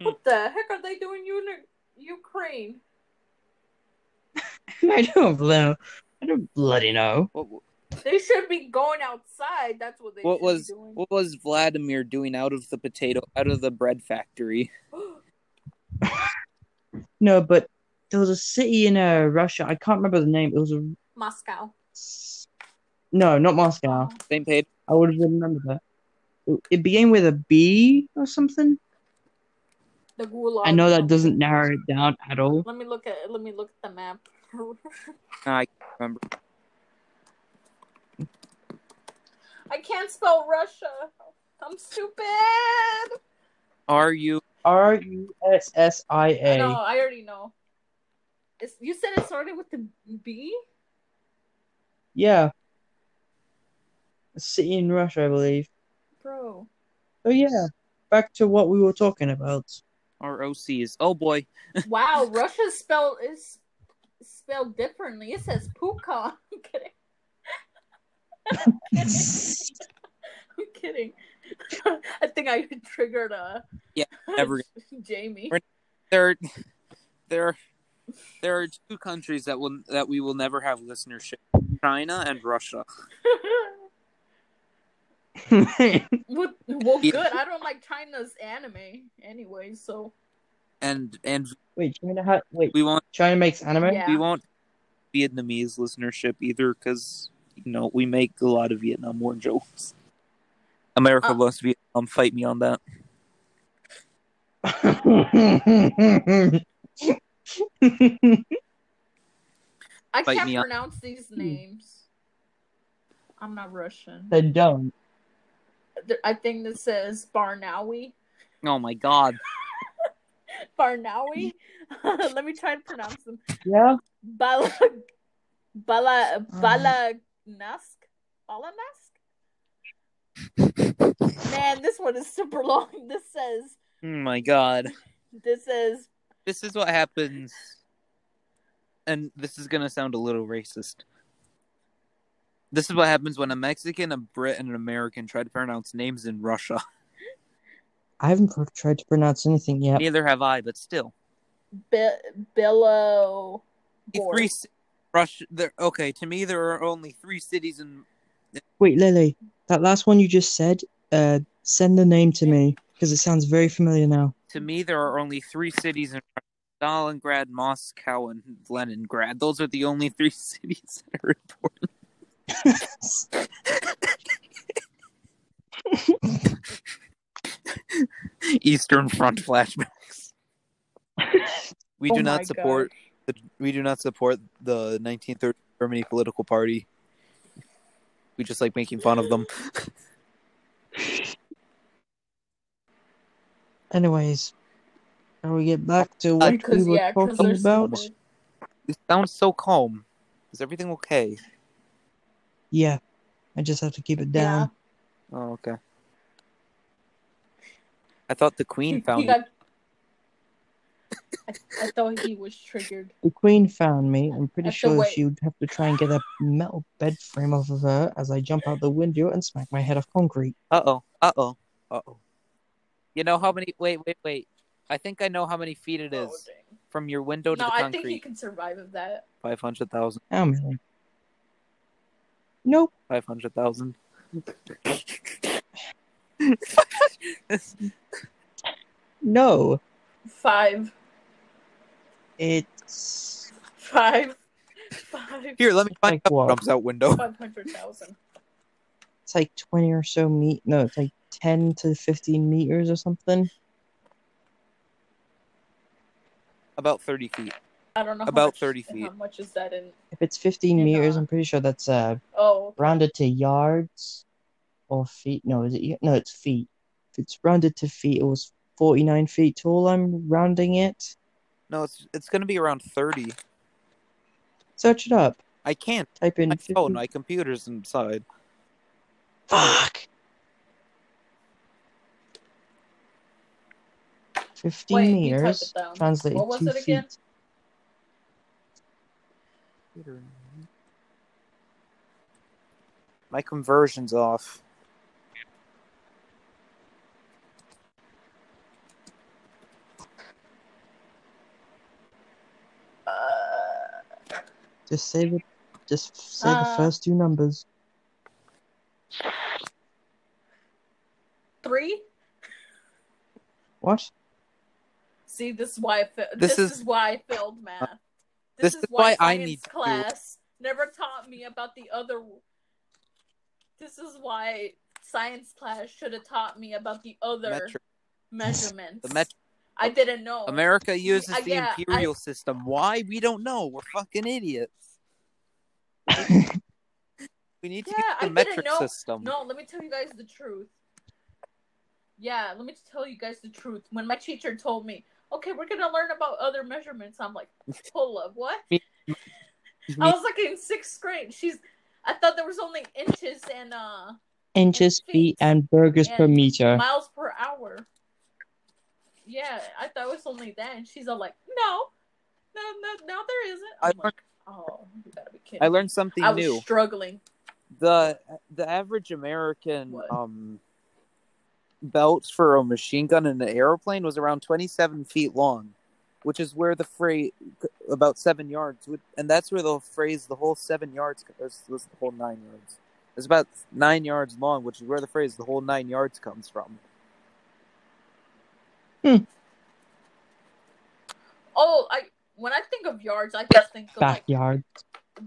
B: What the heck are they doing in Ukraine?
A: I don't know. I don't bloody know.
C: what,
B: They should be going outside. That's what they
C: what
B: should
C: was
B: be doing.
C: what was vladimir doing out of the potato out of the bread factory
A: No, but there was a city in uh, Russia. I can't remember the name. It was a
B: Moscow.
A: no, not Moscow.
C: same page
A: I would have remembered that. It, it began with a B or something.
B: The gulag.
A: I know that doesn't narrow it down at all.
B: Let me look at let me look at the map.
C: i can't remember
B: I can't spell Russia. I'm stupid.
C: are you
A: R U S S I
B: No, I already know. It's, you said it started with the B.
A: Yeah. A city in Russia, I believe.
B: Bro.
A: Oh yeah. Back to what we were talking about.
C: Our OCs. Oh boy.
B: Wow, Russia spelled is spelled differently. It says Puka. I'm kidding. I'm kidding. I think I triggered a
C: Yeah, never-
B: Jamie.
C: There, there, there are two countries that will that we will never have listenership: China and Russia.
B: well, well,
C: Yeah.
B: good. I don't like China's anime anyway, so
C: And and
A: wait, China ha- wait,
C: we won't
A: China makes anime?
B: Yeah.
C: we won't Vietnamese listenership either because you know we make a lot of Vietnam War jokes. America
B: Uh.
C: loves Vietnam. Fight me on that.
B: I
C: Fight
B: can't
C: me on-
B: pronounce these names. I'm not Russian.
A: they don't.
B: I think this says Barnawi.
C: Oh my god.
B: Barnawi. Let me try to pronounce them.
A: Yeah?
B: Bala Bala Bala
A: Uh.
B: Balanask. Balanask? Man, this one is super long. This says
C: Oh my god.
B: this says
C: This is what happens. And this is gonna sound a little racist. This is what happens when a Mexican, a Brit, and an American try to pronounce names in Russia.
A: I haven't pr- tried to pronounce anything yet.
C: Neither have I, but still.
B: Bi- Billow
C: Three ci- Russia. There. Okay, to me, there are only three cities in.
A: Wait, Lily, that last one you just said, uh, send the name to me because it sounds very familiar now.
C: To me, there are only three cities in Russia: Stalingrad, Moscow, and Leningrad. Those are the only three cities that are important. Eastern Front flashbacks. We
B: Oh
C: do
B: my
C: not support. The, we do not support the 1930 Germany political party. We just like making fun of them.
A: Anyways, shall we get back to what uh,
B: Because
A: we were
B: yeah,
A: talking about?
B: stupid.
C: You sound so calm. Is everything okay?
A: Yeah, I just have to keep it down.
C: Oh, okay. I thought the
B: He,
C: queen
B: he
C: found
B: got. I, I thought he was triggered.
A: The queen found me. I'm pretty
B: Have to
A: sure she'd have to try and get a metal bed frame off of her as I jump out the window and smack my head off concrete.
C: Uh oh. Uh oh. Uh oh. You know how many? Wait, wait, wait. I think I know how many feet it is
B: Oh,
C: from your window to
B: No,
C: the
B: I think he can survive of that.
C: Five hundred thousand.
A: How many? Nope.
C: Five hundred thousand.
A: No.
B: Five,
A: It's
B: five, five,
C: Here, let me find
A: Like
C: out
A: what?
C: jumps out window.
B: five hundred thousand.
A: it's like twenty or so meet. No, it's like ten to fifteen meters or something.
C: About thirty feet.
B: I don't know.
C: About
B: much-
C: 30 feet.
B: How much is that in?
A: If it's fifteen
B: In,
A: meters,
B: uh,
A: I'm pretty sure that's uh
B: Oh,
A: rounded to yards or feet. No, is it? No, it's feet. If it's rounded to feet, it was forty-nine feet tall. I'm rounding it.
C: No, it's it's gonna be around thirty.
A: Search it up.
C: I can't.
A: Type in
C: My
A: 50
C: phone, my computer's inside.
A: Fuck. Fifteen
B: Wait,
A: meters
B: it down. What was
A: two
B: it again?
A: feet.
C: My conversion's off.
A: Just say the, just say the
B: Uh.
A: first two numbers.
B: three.
A: What?
B: See, this is why I fa-
C: This
B: this,
C: is-
B: is, why I failed math.
C: This is why I
B: science
C: need to
B: class never taught me about the other. This is why science class should have taught me about the other
C: Metric.
B: measurements.
C: The met-
B: I didn't know.
C: America uses
B: I-
C: the
B: yeah,
C: imperial system. Why? We don't know. We're fucking idiots. We need to
B: Yeah,
C: use the
B: I didn't
C: metric
B: know-
C: system.
B: No, let me tell you guys the truth. Yeah, let me tell you guys the truth. When my teacher told me, "Okay, we're gonna learn about other measurements," I'm like, "Hold up, what?" I was like in sixth grade. She's, I thought there was only inches and uh
A: Inches,
B: feet,
A: feet, and burgers per meter.
B: miles per hour. Yeah, I thought it was only that, and she's all like, "No, no, no, no, there isn't."
C: I
B: I'm
C: learned,
B: like, "Oh, you gotta be kidding!"
C: I learned something
B: I was
C: new.
B: struggling.
C: the The average American
B: What?
C: um belt for a machine gun in an airplane was around twenty seven feet long, which is where the phrase about seven yards, would, and that's where the phrase the whole seven yards was, was the whole nine yards. It's about nine yards long, which is where the phrase the whole nine yards comes from.
B: Oh, I when I think of yards, I just think of like
A: Backyard.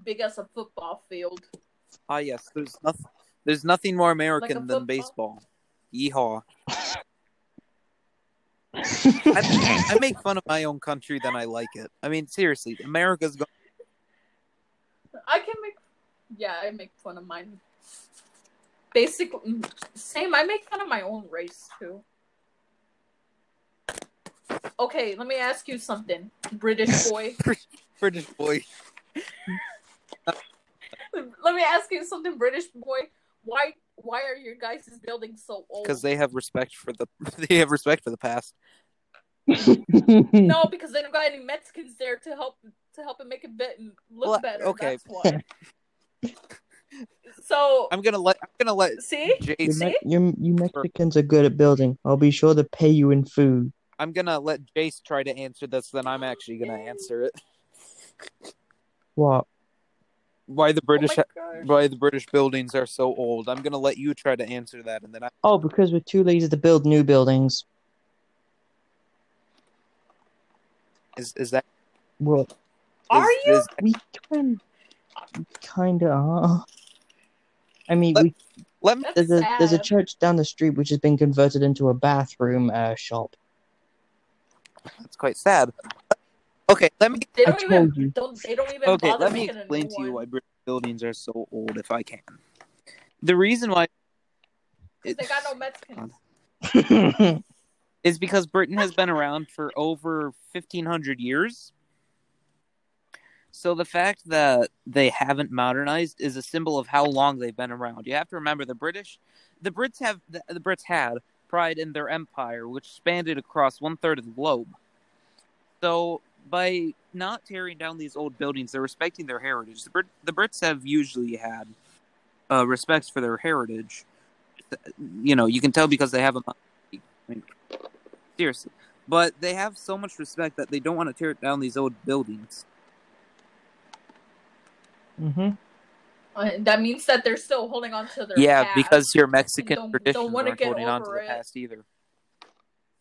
B: big as a football field.
C: Ah, yes. There's nothing. There's nothing more American
B: football?
C: than baseball. Yeehaw! I, I make fun of my own country than I like it. I mean, seriously, America's go-
B: I can make, yeah, I make fun of mine. Basically, same. I make fun of my own race too. Okay, let me ask you something, British boy.
C: British boy.
B: let me ask you something, British boy. Why why are your guys' buildings so old?
C: because they have respect for the they have respect for the past.
B: no, because they don't got any Mexicans there to help to help it make it bit look
C: Well,
B: better.
C: okay.
B: That's so
C: I'm gonna let I'm gonna let
B: see,
A: You,
B: See?
A: Me- you, you Mexicans are good at building. I'll be sure to pay you in food.
C: I'm gonna let Jace try to answer this. Then I'm actually gonna answer it.
A: What?
C: Why the British
B: oh
C: why the British buildings are so old? I'm gonna let you try to answer that, and then I.
A: Oh, because we're too lazy to build new buildings.
C: Is is that
A: Well,
B: Are
C: is-
B: you?
C: is-
A: we kind, kind of are. I mean,
C: Let-
A: we,
C: let me
A: there's a there's a church down the street which has been converted into a bathroom uh, shop.
C: That's quite sad. Okay, let me.
B: They
A: I
B: don't even
A: told you.
B: don't they don't even
C: Okay, let me explain to you why British buildings are so old, if I can. The reason why
B: 'Cause they got no Mexicans.
C: Is because Britain has been around for over 1500 years. So the fact that they haven't modernized is a symbol of how long they've been around. You have to remember the British, the Brits have the, the Brits had pride in their empire, which spanned across one third of the globe. So by not tearing down these old buildings, they're respecting their heritage. The, Brit- the Brits have usually had uh, respect for their heritage. You know, you can tell because they have a I mean, seriously. But they have so much respect that they don't want to tear down these old buildings.
A: hmm
B: Uh, that means that they're still holding on to their
C: yeah,
B: past.
C: because your Mexican
B: don't,
C: traditions
B: don't
C: aren't holding on to the past either.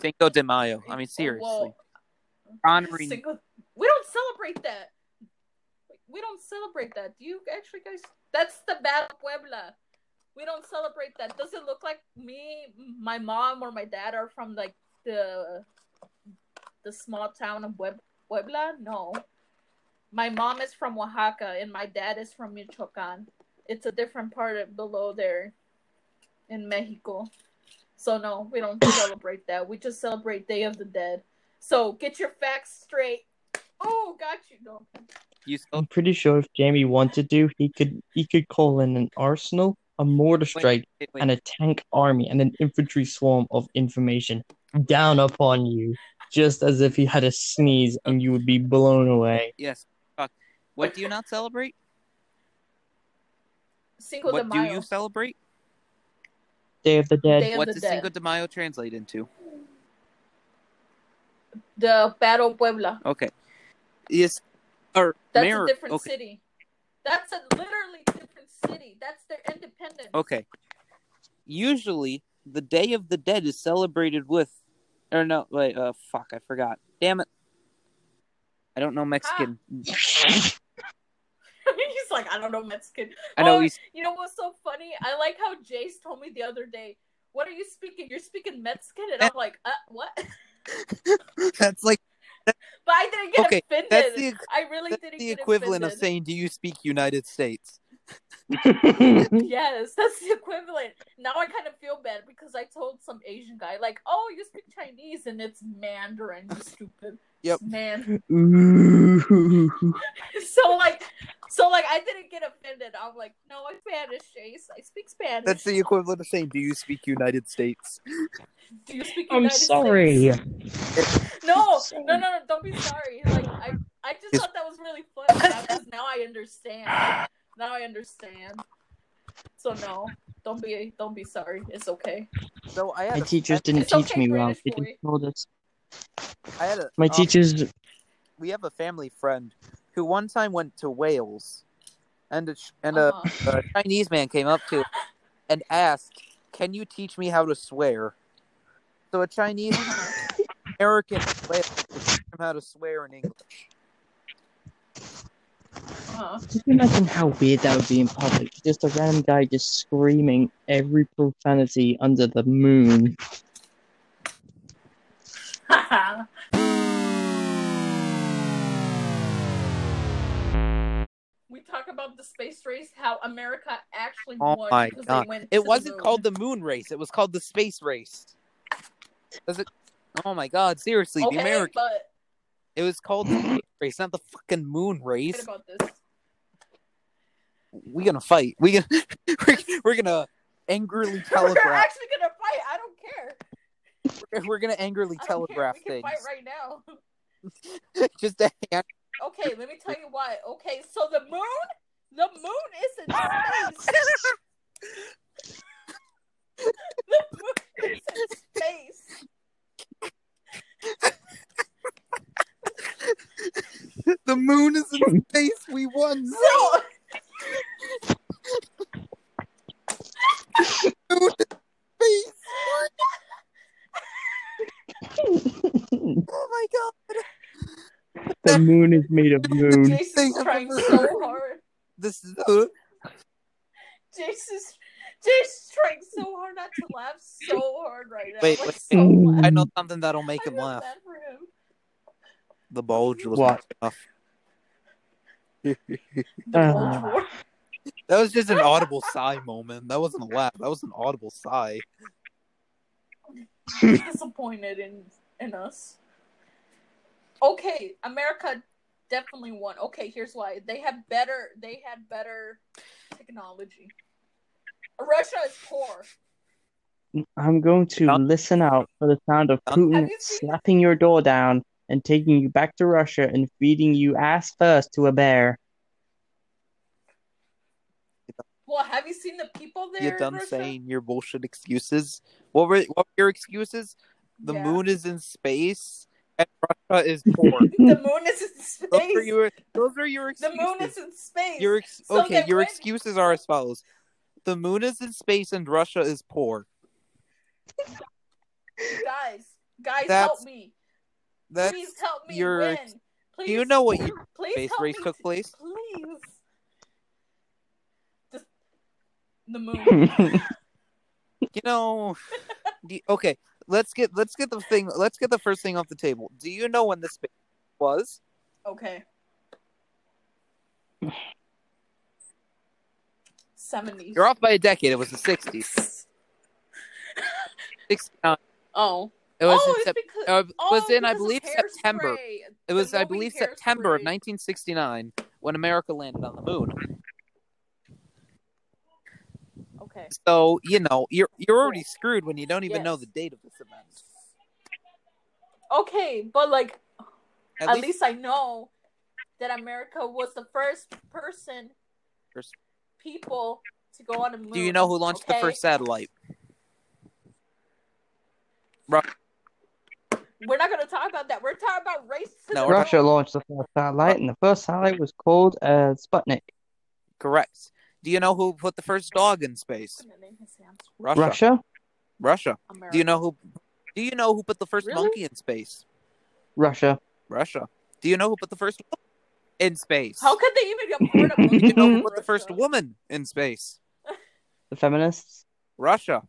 C: Cinco de Mayo. I mean,
B: Oh,
C: seriously.
B: well,
C: Honoring.
B: Cinco- we don't celebrate that. We don't celebrate that. Do you actually guys? That's the bad Puebla. We don't celebrate that. Does it look like me, my mom, or my dad are from like the the small town of Puebla? No. My mom is from Oaxaca and my dad is from Michoacan. It's a different part of below there in Mexico. So no, we don't celebrate that. We just celebrate Day of the Dead. So get your facts straight. Oh, got you. No.
C: You still,
A: I'm pretty sure if Jamie wanted to, he could he could call in an arsenal, a mortar strike,
C: wait, wait.
A: and a tank army and an infantry swarm of information down upon you, just as if he had a sneeze and you would be blown away.
C: yes. Fuck. What do you not celebrate?
B: Cinco de
C: What do
B: Mayo.
C: you celebrate?
A: Day of the Dead.
B: Day of
C: What
B: the
C: does
B: Dead.
C: Cinco de Mayo translate into?
B: The Battle Puebla.
C: Okay. Yes. Or
B: That's
C: Mer-
B: a different
C: okay.
B: city. That's a literally different city. That's their independence.
C: Okay. Usually, the Day of the Dead is celebrated with, or no, wait, uh, fuck, I forgot. Damn it. I don't know Mexican.
B: He's like, I don't know Mexican.
C: I know
B: Oh,
C: he's
B: You know what's so funny? I like how Jace told me the other day. What are you speaking? You're speaking Mexican, and I'm like, uh, what?
C: that's like
B: But I didn't get
C: Okay,
B: offended.
C: that's the-
B: I really
C: that's
B: didn't
C: the
B: get
C: equivalent of saying, "Do you speak United States?"
B: Yes, that's the equivalent. Now I kind of feel bad because I told some Asian guy, like, oh, you speak Chinese and it's Mandarin, you stupid.
C: Yep.
B: Man. So, like, So like I didn't get offended. I'm like, no, I'm Spanish, Chase. I speak Spanish.
C: That's the equivalent of saying, "Do you speak United States?"
B: Do you speak United I'm
A: sorry.
B: States? No, no, no, no, don't be sorry. Like I I just thought that was really funny because now I understand. Now I understand. So no, don't be don't be sorry. It's okay.
C: So I
A: My
C: had a,
A: teachers didn't teach
B: okay,
A: me well.
B: British
A: They
B: boy.
A: just told us.
C: I had a
A: My
C: um,
A: teachers.
C: we have a family friend who one time went to Wales, and a, and a,
B: Uh-huh.
C: a Chinese man came up to and asked, "Can you teach me how to swear?" So a Chinese American in Wales teach him how to swear in English.
A: Just imagine how weird that would be in public. Just a random guy just screaming every profanity under the moon.
B: we talk about the space race, how America actually
C: Oh
B: won
C: my God.
B: they went
C: It wasn't
B: the
C: called the moon race; it was called the space race. Does it? Oh my God! Seriously,
B: Okay,
C: the American.
B: but
C: It was called the space race, not the fucking moon race.
B: about this?
C: We gonna fight. We gonna we're, we're gonna angrily telegraph.
B: We're actually gonna fight. I don't care.
C: We're gonna angrily
B: don't care.
C: telegraph
B: We can
C: things.
B: fight right now.
C: Just a hand.
B: Okay, let me tell you why. Okay, so the moon, the moon is in space. the moon is in space.
C: The moon is in space. We won Moon in space. Oh my god.
A: The moon is made of moon.
B: Jason's
C: Thing
B: trying so hard.
C: This is the
B: Jason's Jason's trying so hard not to laugh so hard right now.
C: Wait,
B: like,
C: wait.
B: so
A: Mm.
C: I know something that'll make
B: I
C: him laugh.
B: for him.
C: The bulge was
A: What?
C: enough.
B: The
A: Uh.
C: That was just an audible sigh moment. That wasn't a laugh. That was an audible sigh.
B: disappointed in in us. Okay, America definitely won. Okay, here's why. They have better they had better technology. Russia is poor.
A: I'm going to
C: Done.
A: listen out for the sound of Putin
B: you seen-
A: slapping your door down and taking you back to Russia and feeding you ass first to a bear.
B: Well, have you seen the people there?
C: You're done saying your bullshit excuses. What were what were your excuses? The
B: Yeah.
C: moon is in space and Russia is poor.
B: The moon is in
C: those are
B: space.
C: your those are your excuses.
B: The moon is in space.
C: Your ex-
B: So
C: okay, your
B: when-
C: excuses are as follows: the moon is in space and Russia is poor.
B: Guys, guys,
C: That's-
B: help me.
C: That's
B: Please help me
C: your
B: win. Please,
C: do you know what year
B: please
C: space race took place?
B: Please. Just the moon.
C: You know, do you- okay. Let's get let's get the thing. Let's get the first thing off the table. Do you know when this was?
B: Okay. Seventies.
C: You're off by a decade. It was the '60s. '69.
B: Oh.
C: It was
B: oh,
C: in Sep-
B: because,
C: uh,
B: oh,
C: was in I believe September. It was I believe September of 1969 when America landed on the moon.
B: Okay.
C: So you know you're you're already screwed when you don't even know the date of this event.
B: Okay, but like
C: At,
B: at,
C: least,
B: least, I know that America was the first person
C: First-
B: people to go on the moon.
C: do you know who launched the first satellite?
B: We're not gonna talk about that. We're talking about race to
C: No,
A: Russia launched the first satellite, and the first satellite was called uh, Sputnik.
C: Correct. Do you know who put the first dog in space?
B: I'm gonna name his answer.
C: Russia.
A: Russia?
C: Russia. Do you know who? Do you know who put the first
B: Really?
C: monkey in space?
A: Russia.
C: Russia. Do you know who put the first woman in space?
B: How could they even afford a monkey?
C: Do you know who put the first woman in space?
A: The feminists?
C: Russia.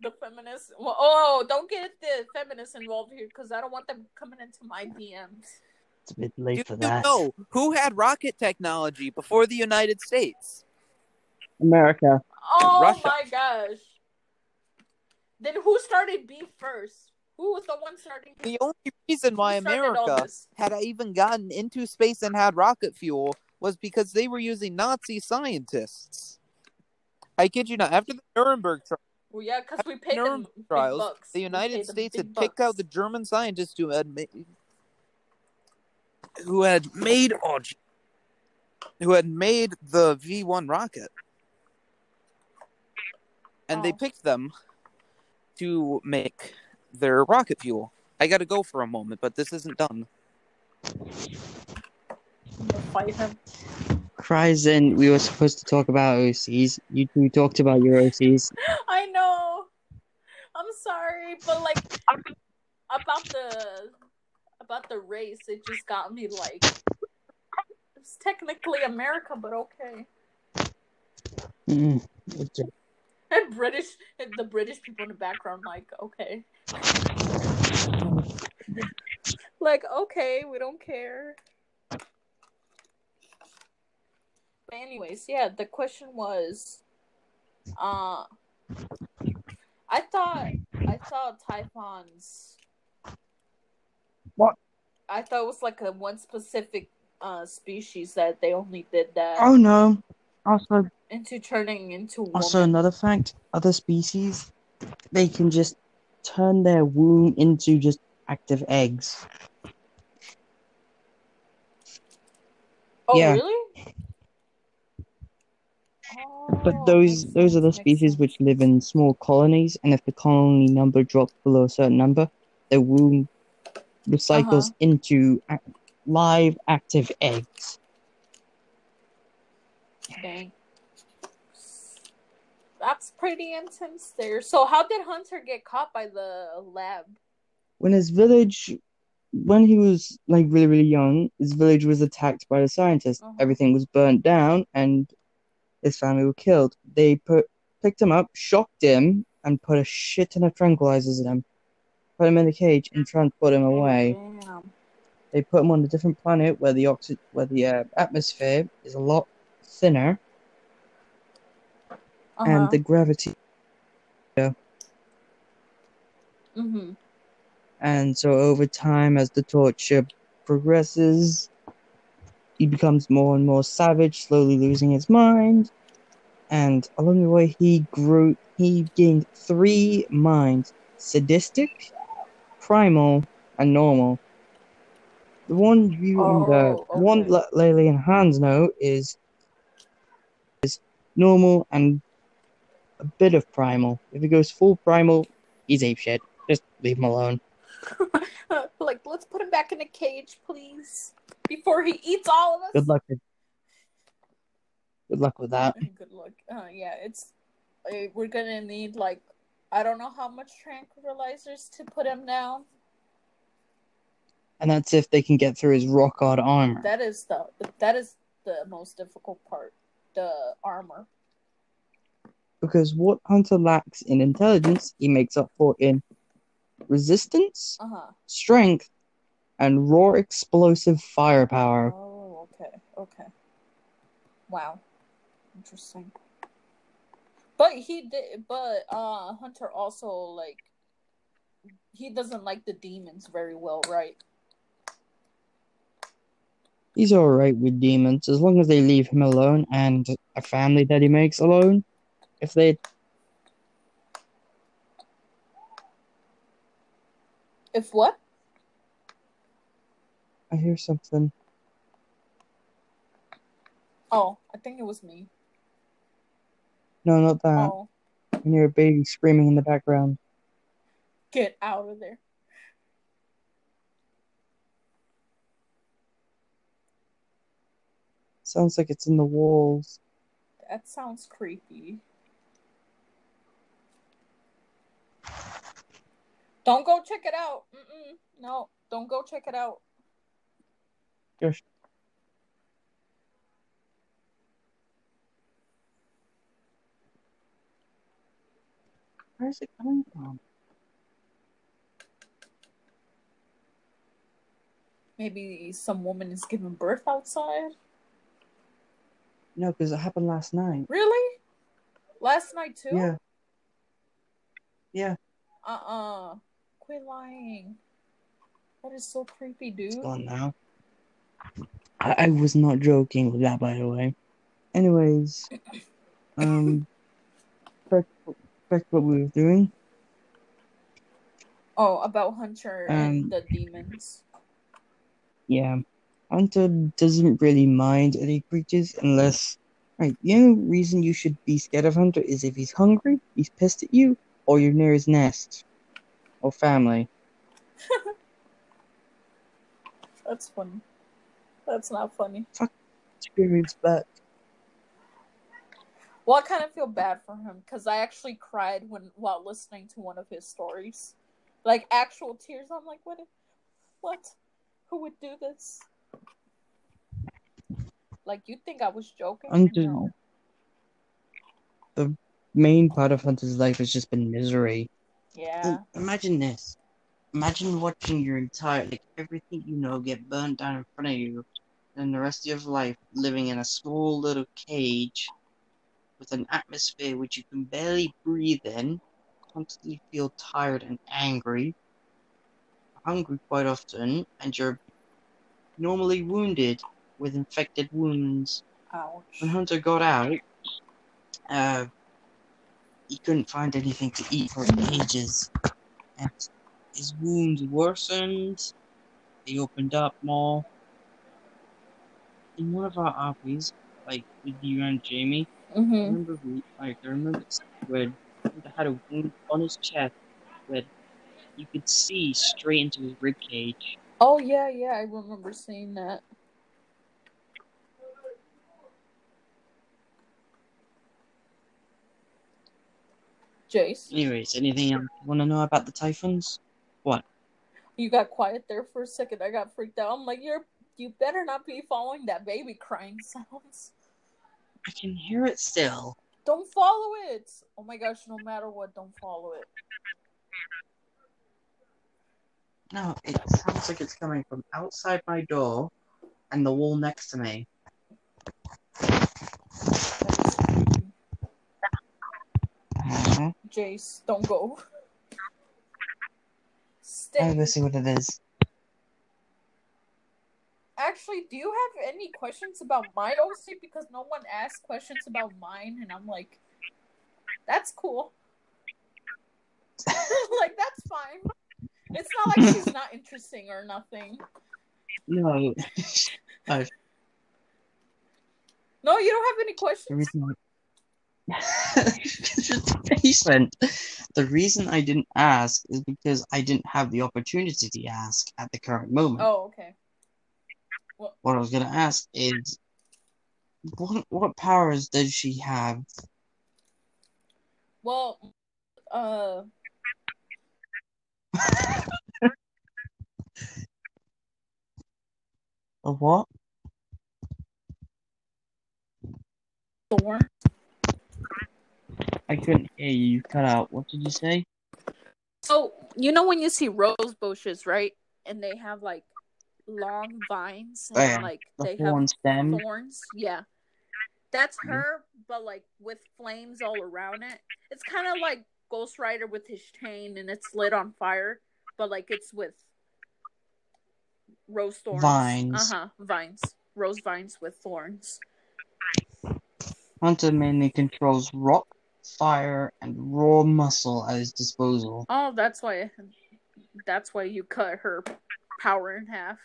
B: The feminists. Well, oh, don't get the feminists involved here because I don't want them coming into my DMs.
A: It's a bit
C: Do
A: late
C: you
A: for that.
C: know who had rocket technology before the United States?
A: America.
B: Oh
C: Russia.
B: my gosh. Then who started beef first? Who was the one starting?
C: The only reason why
B: who started all
C: America had even gotten into space and had rocket fuel was because they were using Nazi scientists. I kid you not. After the Nuremberg trial,
B: Well, yeah, because we paid them
C: Nuremberg
B: big
C: trials,
B: bucks.
C: the United States
B: big
C: had kicked out the German scientists who had made, who had made oh, who had made the V one rocket, and they
B: Oh.
C: picked them to make their rocket fuel. I got to go for a moment, but this isn't done.
B: We'll fight him.
A: Kryzen, we were supposed to talk about OCs. You two talked about your OCs.
B: I know. I'm sorry, but like about the about the race, it just got me like it's technically America, but okay.
A: Mm.
B: And British, and the British people in the background, like okay, like okay, we don't care. But anyways, yeah, the question was, uh, I thought I thought Typhon's. I thought it was like a one specific uh species that they only did that
A: Oh no. Also,
B: into turning into woman.
A: also another fact: other species, they can just turn their womb into just active eggs.
B: oh
A: yeah.
B: really?
A: But
B: Oh,
A: those those are the species which live in small colonies, and if the colony number drops below a certain number, their womb recycles
B: Uh-huh.
A: into ac- live active eggs.
B: Dang. That's pretty intense there. So how did Hunter get caught by the lab?
A: When his village, when he was like really really young, his village was attacked by the scientists.
B: Uh-huh.
A: Everything was burnt down, and his family were killed. They put picked him up, shocked him, and put a shit ton of tranquilizers in him. Put him in a cage and transport him away.
B: Damn.
A: They put him on a different planet where the oxy- where the uh, atmosphere is a lot thinner
B: Uh-huh.
A: and the gravity.
B: mm-hmm.
A: And so over time, as the torture progresses, he becomes more and more savage, slowly losing his mind. And along the way, he grew. He gained three minds: sadistic, primal, and normal. The one you and uh,
B: Oh,
A: the one
B: okay.
A: Le- Lily and Hans know is is normal and a bit of primal. If he goes full primal, he's ape shit. Just leave him alone.
B: like, let's put him back in a cage, please, before he eats all of us.
A: Good luck with good luck with that.
B: Good luck. Uh, yeah, it's uh, we're gonna need like I don't know how much tranquilizers to put him down.
A: And that's if they can get through his rock hard armor.
B: That is the that is the most difficult part. The armor.
A: Because what Hunter lacks in intelligence, he makes up for in resistance,
B: Uh huh.
A: strength, and raw explosive firepower.
B: Oh, okay, okay. Wow, interesting. But he did. But uh, Hunter also like he doesn't like the demons very well, right?
A: He's alright with demons as long as they leave him alone and a family that he makes alone. If they
B: If what?
A: I hear something.
B: Oh, I think it was me.
A: No, not that.
B: Oh,
A: I hear a baby screaming in the background.
B: get out of there.
A: Sounds like it's in the walls.
B: That sounds creepy. Don't go check it out. Mm-mm. No, don't go check it out.
A: Gosh. Where's it coming from?
B: Maybe some woman is giving birth outside.
A: No, because it happened last night.
B: Really? Last night too?
A: Yeah. Yeah.
B: Uh-uh. Quit lying. That is so creepy, dude.
A: It's gone now. I, I was not joking with that, by the way. Anyways, um, what we were doing.
B: Oh, about Hunter
A: Um,
B: and the demons.
A: Yeah, Hunter doesn't really mind any creatures unless. Right, the only reason you should be scared of Hunter is if he's hungry, he's pissed at you, or you're near his nest or family.
B: That's funny. That's not funny.
A: Spirits back.
B: Well, I kind of feel bad for him because I actually cried when while listening to one of his stories, like actual tears. I'm like, what? What? Who would do this? Like, you think I was joking?
A: Hunter,
B: No.
A: the main part of Hunter's life has just been misery.
B: Yeah.
A: Imagine this. Imagine watching your entire, like, everything you know get burnt down in front of you, and the rest of your life living in a small little cage with an atmosphere which you can barely breathe in, constantly feel tired and angry, hungry quite often, and you're normally wounded with infected wounds.
B: Ouch.
A: When Hunter got out, uh, he couldn't find anything to eat for ages, and his wounds worsened. They opened up more. In one of our RPs, like with you and Jamie, I
B: Mm-hmm.
A: remember we, like I remember when Hunter had a wound on his chest where you could see straight into his rib cage.
B: Oh yeah, yeah. I remember seeing that. Jace,
A: Anyways, anything else you want to know about the Typhons? What?
B: You got quiet there for a second. I got freaked out. I'm like, you're you better not be following that baby crying sounds.
A: I can hear it still.
B: Don't follow it. Oh my gosh, no matter what, don't follow it.
A: No, it sounds like it's coming from outside my door and the wall next to me.
B: That is creepy. Jace, don't go. Stay.
A: I'll
B: Stay.
A: go see what it is.
B: Actually, do you have any questions about mine, OC? Because no one asked questions about mine, and I'm like, that's cool. like, that's fine. It's not like she's not interesting or nothing.
A: No, i
B: No, you don't have any questions?
A: Just patient. The reason I didn't ask is because I didn't have the opportunity to ask at the current moment.
B: Oh, okay.
A: What I was gonna ask is, what what powers does she have?
B: Well, uh,
A: A what?
B: Thorn.
A: I couldn't hear you. You cut out. What did you say?
B: So, you know when you see rose bushes, right? And they have like long vines and
A: Oh, yeah.
B: like
A: The
B: they have
A: stem.
B: thorns. Yeah. That's
A: Mhm.
B: her, but like with flames all around it. It's kind of like Ghost Rider with his chain and it's lit on fire, but like it's with rose thorns.
A: Vines.
B: Uh huh. Vines. Rose vines with thorns.
A: Hunter mainly controls rock, fire, and raw muscle at his disposal.
B: Oh, that's why. That's why you cut her power in half.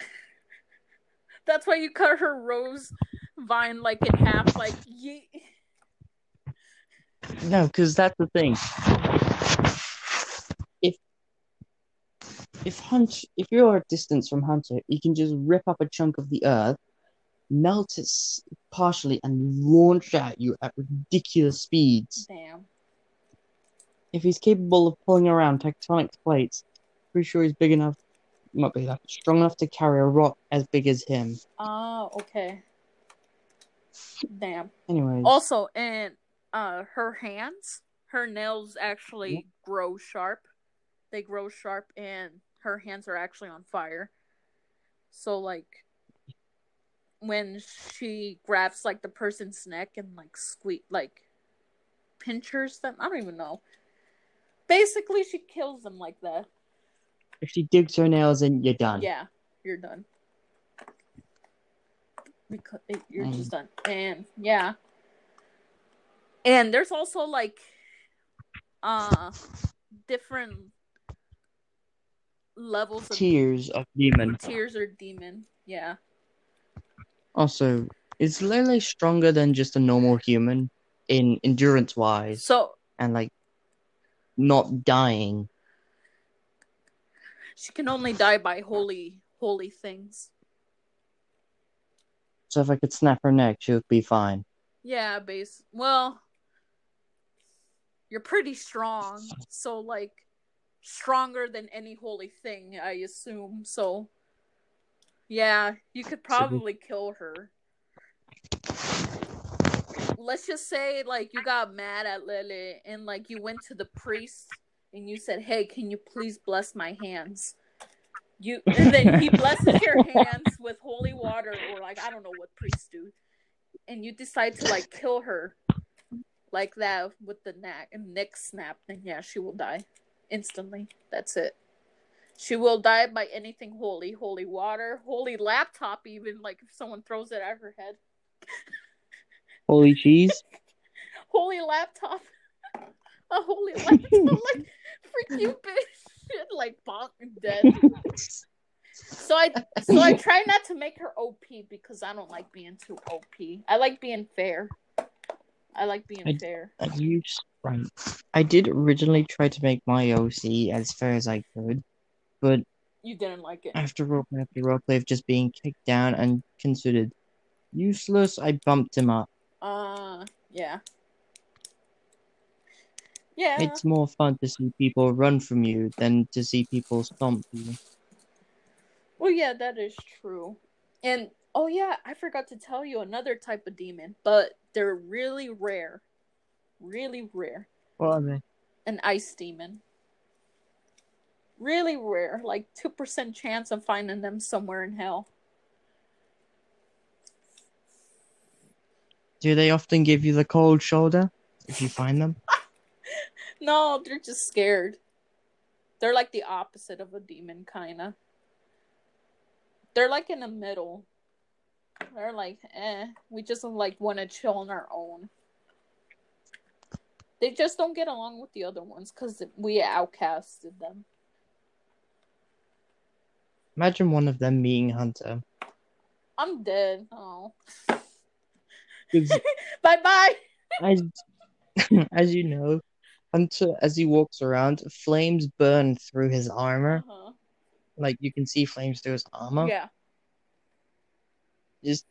B: That's why you cut her rose vine like in half, like ye.
A: No, because that's the thing. If if Hunt, if you're a distance from Hunter, he can just rip up a chunk of the earth, melt it partially, and launch at you at ridiculous speeds.
B: Damn.
A: If he's capable of pulling around tectonic plates, pretty sure he's big enough, not big enough, strong enough to carry a rock as big as him.
B: Oh, okay. Damn.
A: Anyways,
B: Also, and uh her hands, her nails actually grow sharp. They grow sharp, and her hands are actually on fire. So, like, when she grabs like the person's neck and like squeak, like pinchers them. I don't even know. Basically, she kills them like that.
A: If she digs her nails in, you're done.
B: Yeah, you're done. Because you're
A: Mm.
B: just done. And yeah. And there's also like uh different levels of
A: Tiers of demon.
B: tiers or demon. Yeah.
A: Also, is Lele stronger than just a normal human in endurance wise
B: So
A: and like not dying?
B: She can only die by holy holy things.
A: So if I could snap her neck, she would be fine.
B: Yeah, base. Well, you're pretty strong, so like stronger than any holy thing, I assume. So, yeah, you could probably kill her. Let's just say like you got mad at Lily and like you went to the priest and you said, "Hey, can you please bless my hands?" You and then he blesses your hands with holy water or like I don't know what priests do and you decide to like kill her like that with the neck and neck snap, then yeah, she will die instantly. That's it. She will die by anything holy, holy water, holy laptop, even like if someone throws it at her head.
A: Holy cheese?
B: Holy laptop, a holy laptop, like freak you, bitch, like bonk, dead. So I so I try not to make her OP because I don't like being too OP. I like being fair. I like being
A: I-
B: fair.
A: I used right. I did originally try to make my OC as fair as I could, but
B: You didn't like it.
A: after roleplay after roleplay of just being kicked down and considered useless, I bumped him up.
B: Uh, yeah. Yeah.
A: It's more fun to see people run from you than to see people stomp you.
B: Well, yeah, that is true. And oh yeah, I forgot to tell you another type of demon, but they're really rare. Really rare.
A: What are they?
B: An ice demon. Really rare, like 2% chance of finding them somewhere in hell.
A: Do they often give you the cold shoulder if you find them?
B: No, they're just scared. They're like the opposite of a demon, kind of. They're like in the middle. They're like, eh, we just like want to chill on our own. They just don't get along with the other ones because we outcasted them.
A: Imagine one of them being Hunter.
B: I'm dead. Oh. bye bye.
A: as, as you know, Hunter, as he walks around, flames burn through his armor.
B: Uh-huh.
A: Like you can see flames through his armor.
B: Yeah.
A: Just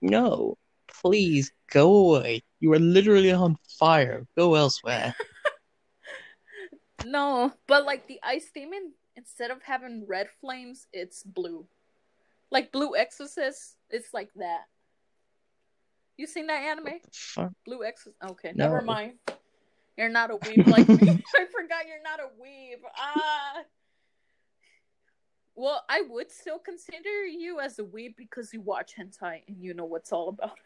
A: no, please go away. You are literally on fire. Go elsewhere.
B: No, but like the ice demon, instead of having red flames, it's blue. Like Blue Exorcist, it's like that. You seen that anime?
A: Fuck.
B: Blue Exorcist. Okay,
A: No.
B: never mind. You're not a weeb like me. I forgot you're not a weeb. Ah. Well, I would still consider you as a weeb because you watch hentai and you know what's all about.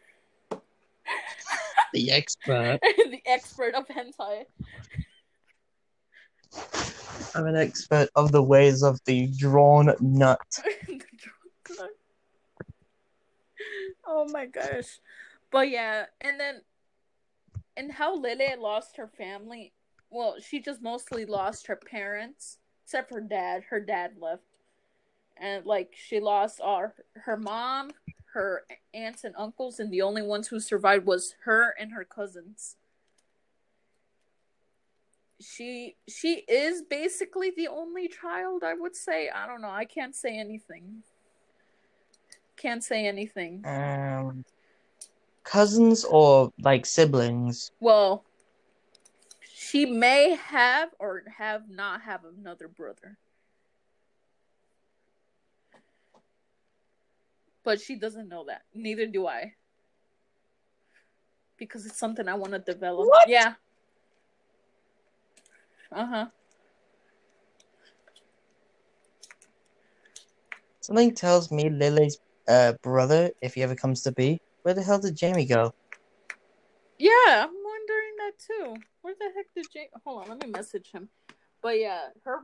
A: The expert.
B: the expert of hentai.
A: I'm an expert of the ways of the drawn nut.
B: oh my gosh. But yeah, and then and how Lily lost her family. Well, she just mostly lost her parents, except for dad. Her dad left. And like she lost all her mom, her aunts and uncles, and the only ones who survived was her and her cousins. She she is basically the only child, I would say. I don't know. I can't say anything. Can't say anything.
A: Um, cousins or like siblings?
B: Well, she may have or have not have another brother. But she doesn't know that. Neither do I. Because it's something I want to develop.
A: What?
B: Yeah. Uh-huh.
A: Something tells me Lily's uh, brother, if he ever comes to be, where the hell did Jamie go?
B: Yeah, I'm wondering that too. Where the heck did Jamie? Hold on, let me message him. But yeah, her,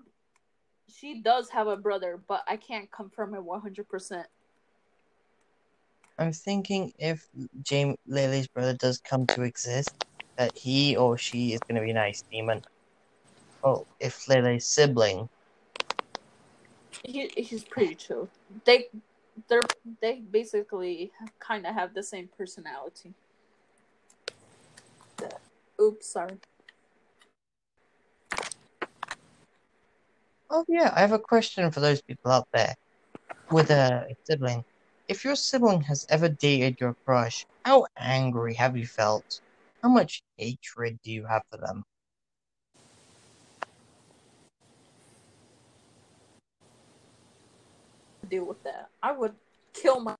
B: she does have a brother, but I can't confirm it one hundred percent.
A: I'm thinking if Jamie Lily's brother does come to exist, that he or she is going to be a nice demon. Oh, if Lily's sibling,
B: He he's pretty chill. They they're they basically kind of have the same personality. Oops, sorry.
A: Oh yeah, I have a question for those people out there with a sibling. If your sibling has ever dated your crush, how angry have you felt? How much hatred do you have for them?
B: Deal with that. I would kill my.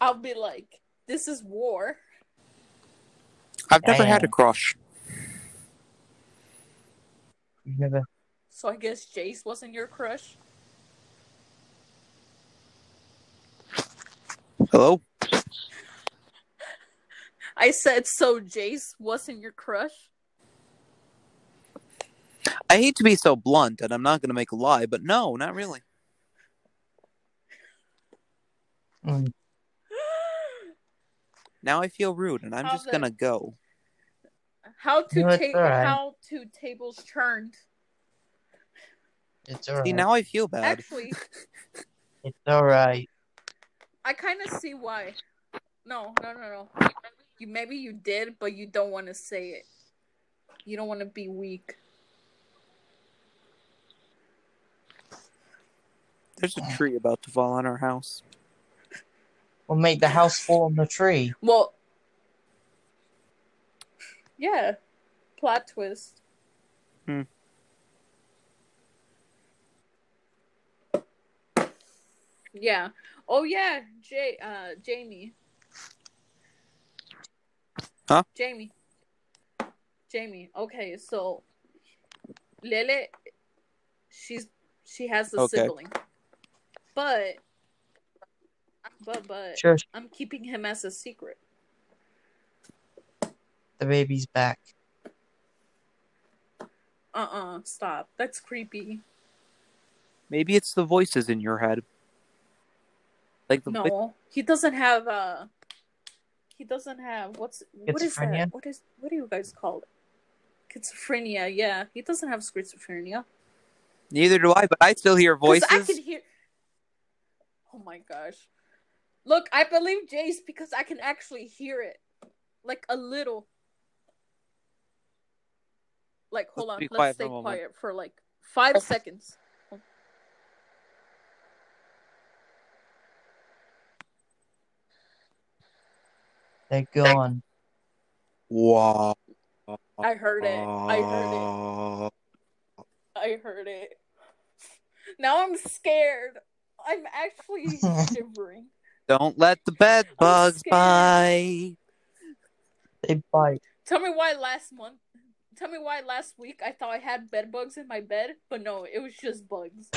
B: I'll be like, this is war.
C: I've never had a crush.
A: You've never
B: So I guess Jace wasn't your crush.
C: Hello?
B: I said so. Jace wasn't your crush.
C: I hate to be so blunt, and I'm not going to make a lie, but no, not really.
A: Mm,
C: Now I feel rude, and I'm
B: How's
C: just
B: it?
C: going to go.
B: How to
A: No,
B: ta-
A: alright.
B: how to tables turned.
A: it's alright.
C: See, now I feel bad.
B: Actually,
A: It's alright.
B: I kind of see why. No, no, no, no. You maybe you did, but you don't want to say it. You don't want to be weak.
C: There's a tree about to fall on our house.
A: We'll make the house fall on the tree.
B: Well, yeah, plot twist.
C: Hmm.
B: Yeah. Oh yeah, Jay. Uh, Jamie.
C: Huh?
B: Jamie. Jamie. Okay, so Lele, she's she has a
C: Okay.
B: sibling, but but but
A: Sure,
B: I'm keeping him as a secret.
A: the baby's back.
B: Uh uh stop. That's creepy.
C: Maybe it's the voices in your head. Like the voice-
B: No, he doesn't have uh he doesn't have what's what is that? What is what do you guys call it? Schizophrenia, yeah. He doesn't have schizophrenia.
C: neither do I, but I still hear voices.
B: I can hear Oh my gosh. Look, I believe Jace because I can actually hear it. Like a little. Like hold
C: Let's
B: on, let's
C: quiet
B: stay
C: a moment.
B: quiet for like five seconds.
A: They're gone.
C: Wow.
B: I heard it. I heard it. I heard it. Now I'm scared. I'm actually shivering.
C: Don't let the bed bugs bite.
A: They bite.
B: Tell me why last month. Tell me why last week I thought I had bed bugs in my bed, but no, it was just bugs.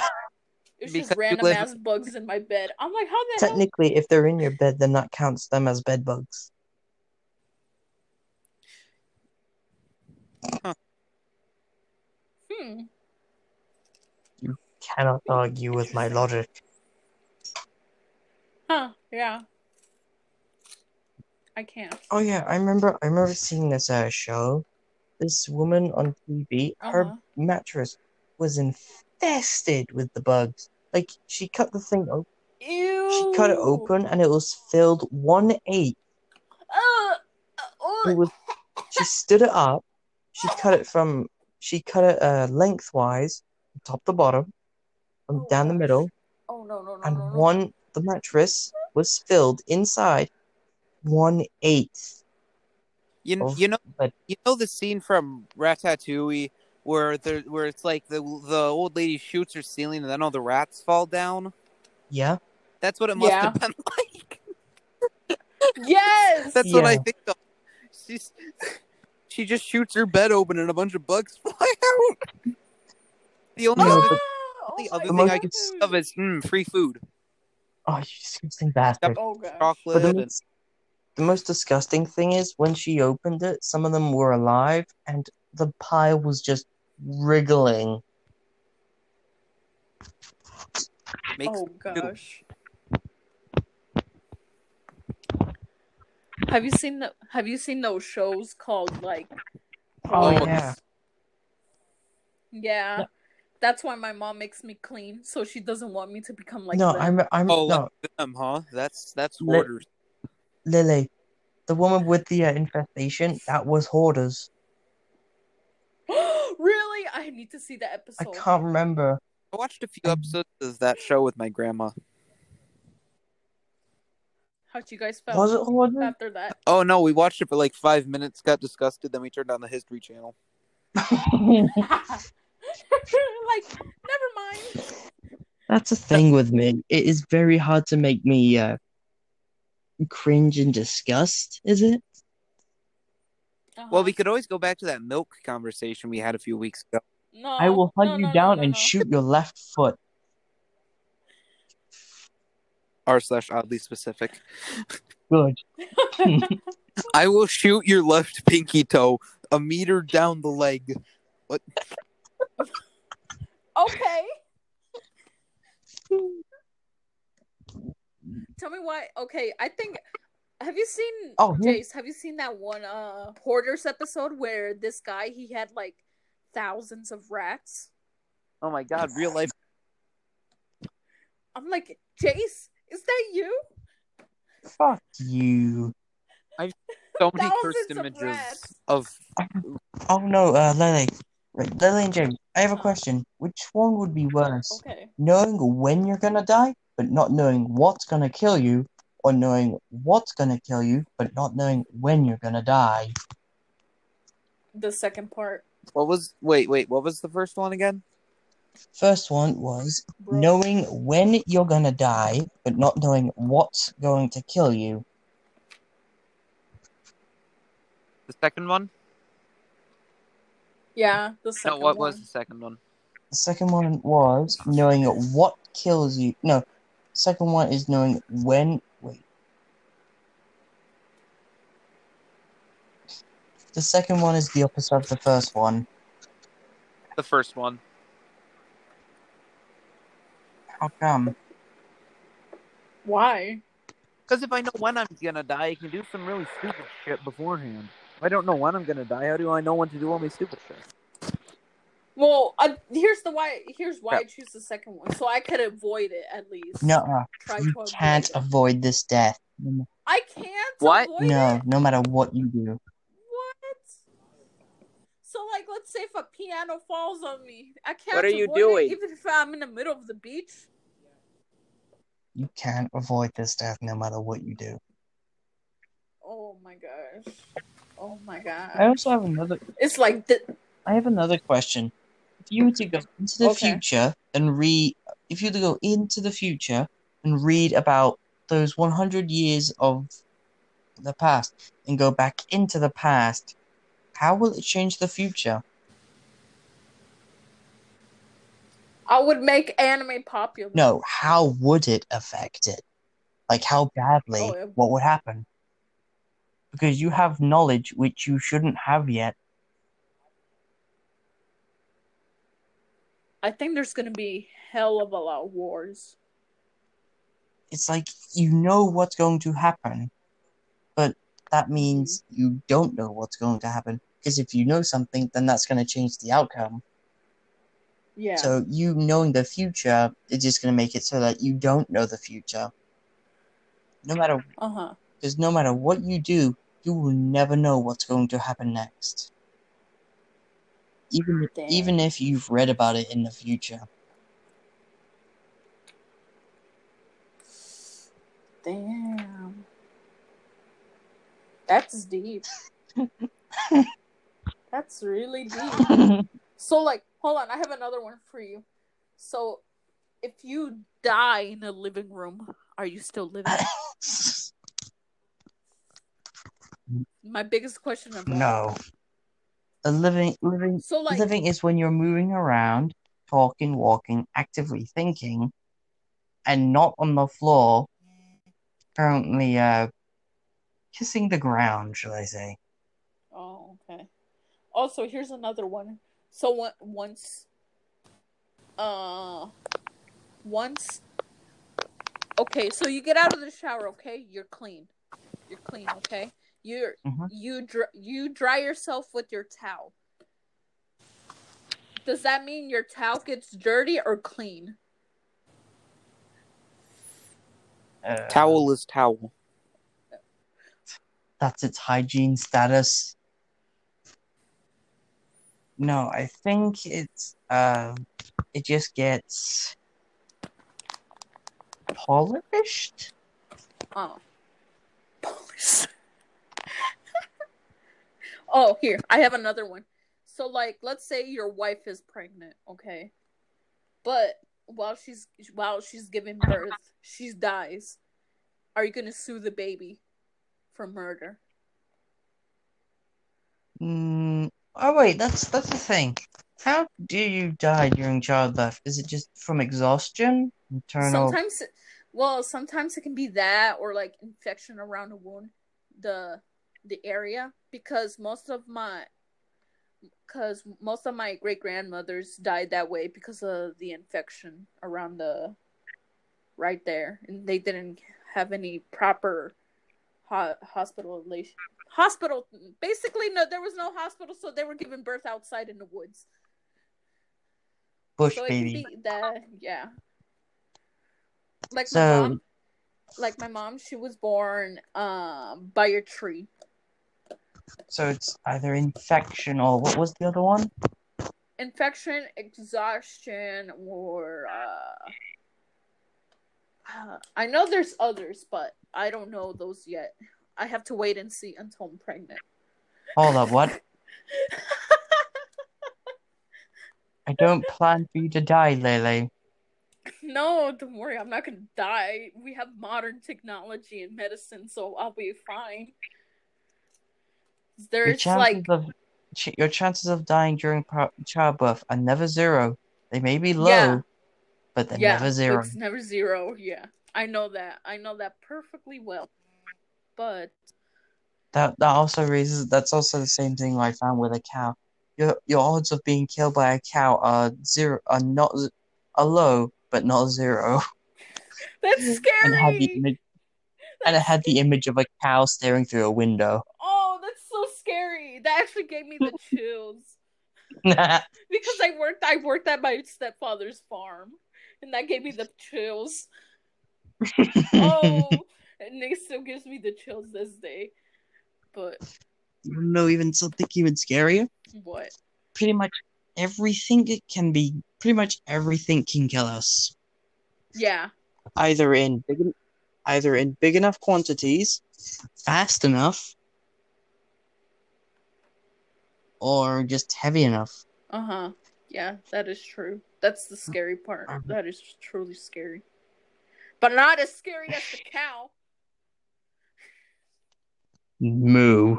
B: It was
C: Because
B: just random
C: live-
B: ass bugs in my bed. I'm like, how the hell?
A: Technically, if they're in your bed, then that counts them as bed bugs.
B: Hmm.
A: You cannot argue with my logic.
B: Huh. Yeah. I can't.
A: Oh yeah, I remember. I remember seeing this uh, show. This woman on TV, her
B: Uh-huh.
A: mattress was infested with the bugs. Like she cut the thing open.
B: Ew.
A: She cut it open, and it was filled one eighth.
B: Uh, uh,
A: was. She stood it up. She cut it from. She cut it uh, lengthwise, top to bottom, from
B: Oh,
A: down the middle,
B: oh no no no
A: and
B: no no.
A: one. The mattress was filled inside one eighth.
C: You,
A: of
C: you know
A: bed.
C: you know the scene from Ratatouille where there where it's like the the old lady shoots her ceiling and then all the rats fall down.
A: Yeah.
C: That's what it must
B: Yeah.
C: have been like.
B: Yes.
C: That's what I think. Of. She's she just shoots her bed open and a bunch of bugs fly out. The only
A: No,
C: other,
A: but-
B: Ah,
C: the
B: oh
C: other
B: my
C: thing I can
B: gosh.
C: think of is mm, free food,
A: Oh, you disgusting bastard.
B: Oh gosh.
A: But the
C: and
A: most, the most disgusting thing is when she opened it, some of them were alive, and the pile was just wriggling.
C: Makes
B: Oh gosh. Have you seen the Have you seen those shows called like?
A: Oh,
B: Holes?
A: yeah.
B: Yeah. That's why my mom makes me clean, so she doesn't want me to become like
A: no,
B: them.
A: I'm, I'm,
C: Oh,
A: no,
C: like them, huh? That's that's
A: Li-
C: hoarders.
A: Lily, the woman with the uh, infestation, that was hoarders.
B: really? I need to see the episode.
A: I can't remember.
C: I watched a few episodes of that show with my grandma.
B: How'd you guys feel
A: Was it hoarders?
B: after that?
C: Oh no, we watched it for like five minutes, got disgusted, then we turned on the History Channel.
B: like, never mind.
A: That's a thing with me. It is very hard to make me uh, cringe and disgust, is it?
B: Uh-huh.
C: Well, we could always go back to that milk conversation we had a few weeks ago.
B: no,
A: I will hunt
B: no,
A: you
B: no, no,
A: down
B: no,
A: and
B: no.
A: shoot your left foot.
C: R slash oddly specific.
A: Good.
C: I will shoot your left pinky toe a meter down the leg.
B: Okay. Tell me why. Okay, I think. Have you seen?
A: Oh, here-
B: Jace, have you seen that one uh Hoarders episode where this guy he had like thousands of rats?
C: Oh my god, real life.
B: I'm like, Jace, is that you?
A: Fuck you.
C: I've so many cursed images
B: rats.
C: of.
A: Oh no, uh, Lily. Wait, Lily and James, I have a question. Which one would be worse?
B: Okay.
A: Knowing when you're gonna die, but not knowing what's gonna kill you, or knowing what's gonna kill you, but not knowing when you're gonna die?
B: The second part,
C: What was. Wait, wait, what was the first one again?
A: First one was
B: bro.
A: knowing when you're gonna die, but not knowing what's going to kill you.
C: The second one?
B: Yeah, the
C: No, what
B: one.
C: was the second one?
A: The second one was knowing what kills you. No, second one is knowing when. Wait. The second one is the opposite of the first one.
C: The first one.
A: How come?
B: Why?
C: Because if I know when I'm gonna die, I can do some really stupid shit beforehand. If I don't know when I'm gonna die, how do I know when to do all my stupid shit?
B: Well, uh, here's the why. Here's why
C: Yeah.
B: I choose the second one, so I could avoid it at least.
A: No,
B: Try
A: you
B: to
A: can't
B: it.
A: avoid this death.
B: I can't.
C: What?
B: Avoid
A: No,
B: It?
A: no matter what you do.
B: What? So, like, let's say if a piano falls on me, I can't.
C: What are you
B: avoid
C: doing?
B: even if I'm in the middle of the beach.
A: You can't avoid this death no matter what you do.
B: Oh my gosh. Oh my god!
A: I also have another.
B: It's like the,
A: I have another question. If you were to go into the
B: Okay.
A: future and read, if you were to go into the future and read about those 100 years of the past and go back into the past, how will it change the future?
B: I would make anime popular.
A: No, how would it affect it? Like, how badly?
B: Oh, yeah.
A: What would happen? Because you have knowledge which you shouldn't have yet.
B: I think there's gonna be hell of a lot of wars.
A: It's like you know what's going to happen, but that means you don't know what's going to happen. Because if you know something, then that's going to change the outcome.
B: Yeah.
A: So you knowing the future is just going to make it so that you don't know the future. No matter,
B: uh huh.
A: because no matter what you do, you will never know what's going to happen next. Even
B: Damn.
A: even if you've read about it in the future.
B: Damn. That's deep. That's really deep. So, like, hold on, I have another one for you. So, if you die in a living room, are you still living? My biggest question of all.
A: no. A living living
B: So, like,
A: living is when you're moving around, talking, walking, actively thinking, and not on the floor, currently uh kissing the ground, shall I say?
B: Oh, okay. Also, here's another one. So once, uh, once. Okay, so you get out of the shower. Okay, you're clean. You're clean. Okay, you're
A: Mhm.
B: you dr- you dry yourself with your towel. Does that mean your towel gets dirty or clean?
A: Uh,
C: Towel is towel.
A: That's its hygiene status. No, I think it's uh, it just gets polished.
B: Oh. Oh, here. I have another one. So like let's say your wife is pregnant, okay? But while she's while she's giving birth, she dies. Are you going to sue the baby for murder?
A: Mm, oh wait, that's that's the thing. How do you die during childbirth? Is it just from exhaustion? Internal.
B: Sometimes well, sometimes it can be that or like infection around the wound, the the area because most of my because most of my great grandmothers died that way because of the infection around the right there, and they didn't have any proper ho- hospitalization. Hospital, basically, no, there was no hospital, so they were giving birth outside in the woods.
A: bush
B: So
A: baby.
B: that, yeah. Like my mom, like my mom, she was born um by a tree.
A: So it's either infection or what was the other one?
B: infection, exhaustion, or uh, uh, I know there's others, but I don't know those yet. I have to wait and see until I'm pregnant.
A: Hold up, what? I don't plan for you to die, Lele.
B: no, don't worry, I'm not gonna die. We have modern technology and medicine, so I'll be fine.
A: Your
B: There's
A: chances
B: like
A: of ch- your chances of dying during pro- childbirth are never zero. They may be low,
B: Yeah.
A: but they're
B: yeah,
A: never zero.
B: It's never zero. Yeah, I know that. I know that perfectly well. But
A: That that also raises. That's also the same thing I found with a cow. Your your odds of being killed by a cow are zero. Are not are low, but not zero.
B: that's
A: And it had the
B: scary.
A: image. And it had the image of a cow staring through a window.
B: That's so scary. That actually gave me the chills. because I worked I worked at my stepfather's farm and that gave me the chills. Oh and it still gives me the chills this day. But
A: no, even something even scarier.
B: what?
A: Pretty much everything it can be. Pretty much everything can kill us.
B: Yeah.
A: Either in big, either in big enough quantities, fast enough, or just heavy enough.
B: Uh-huh. Yeah, that is true. That's the scary part.
A: Mhm.
B: That is truly scary. But not as scary as the cow.
A: Moo.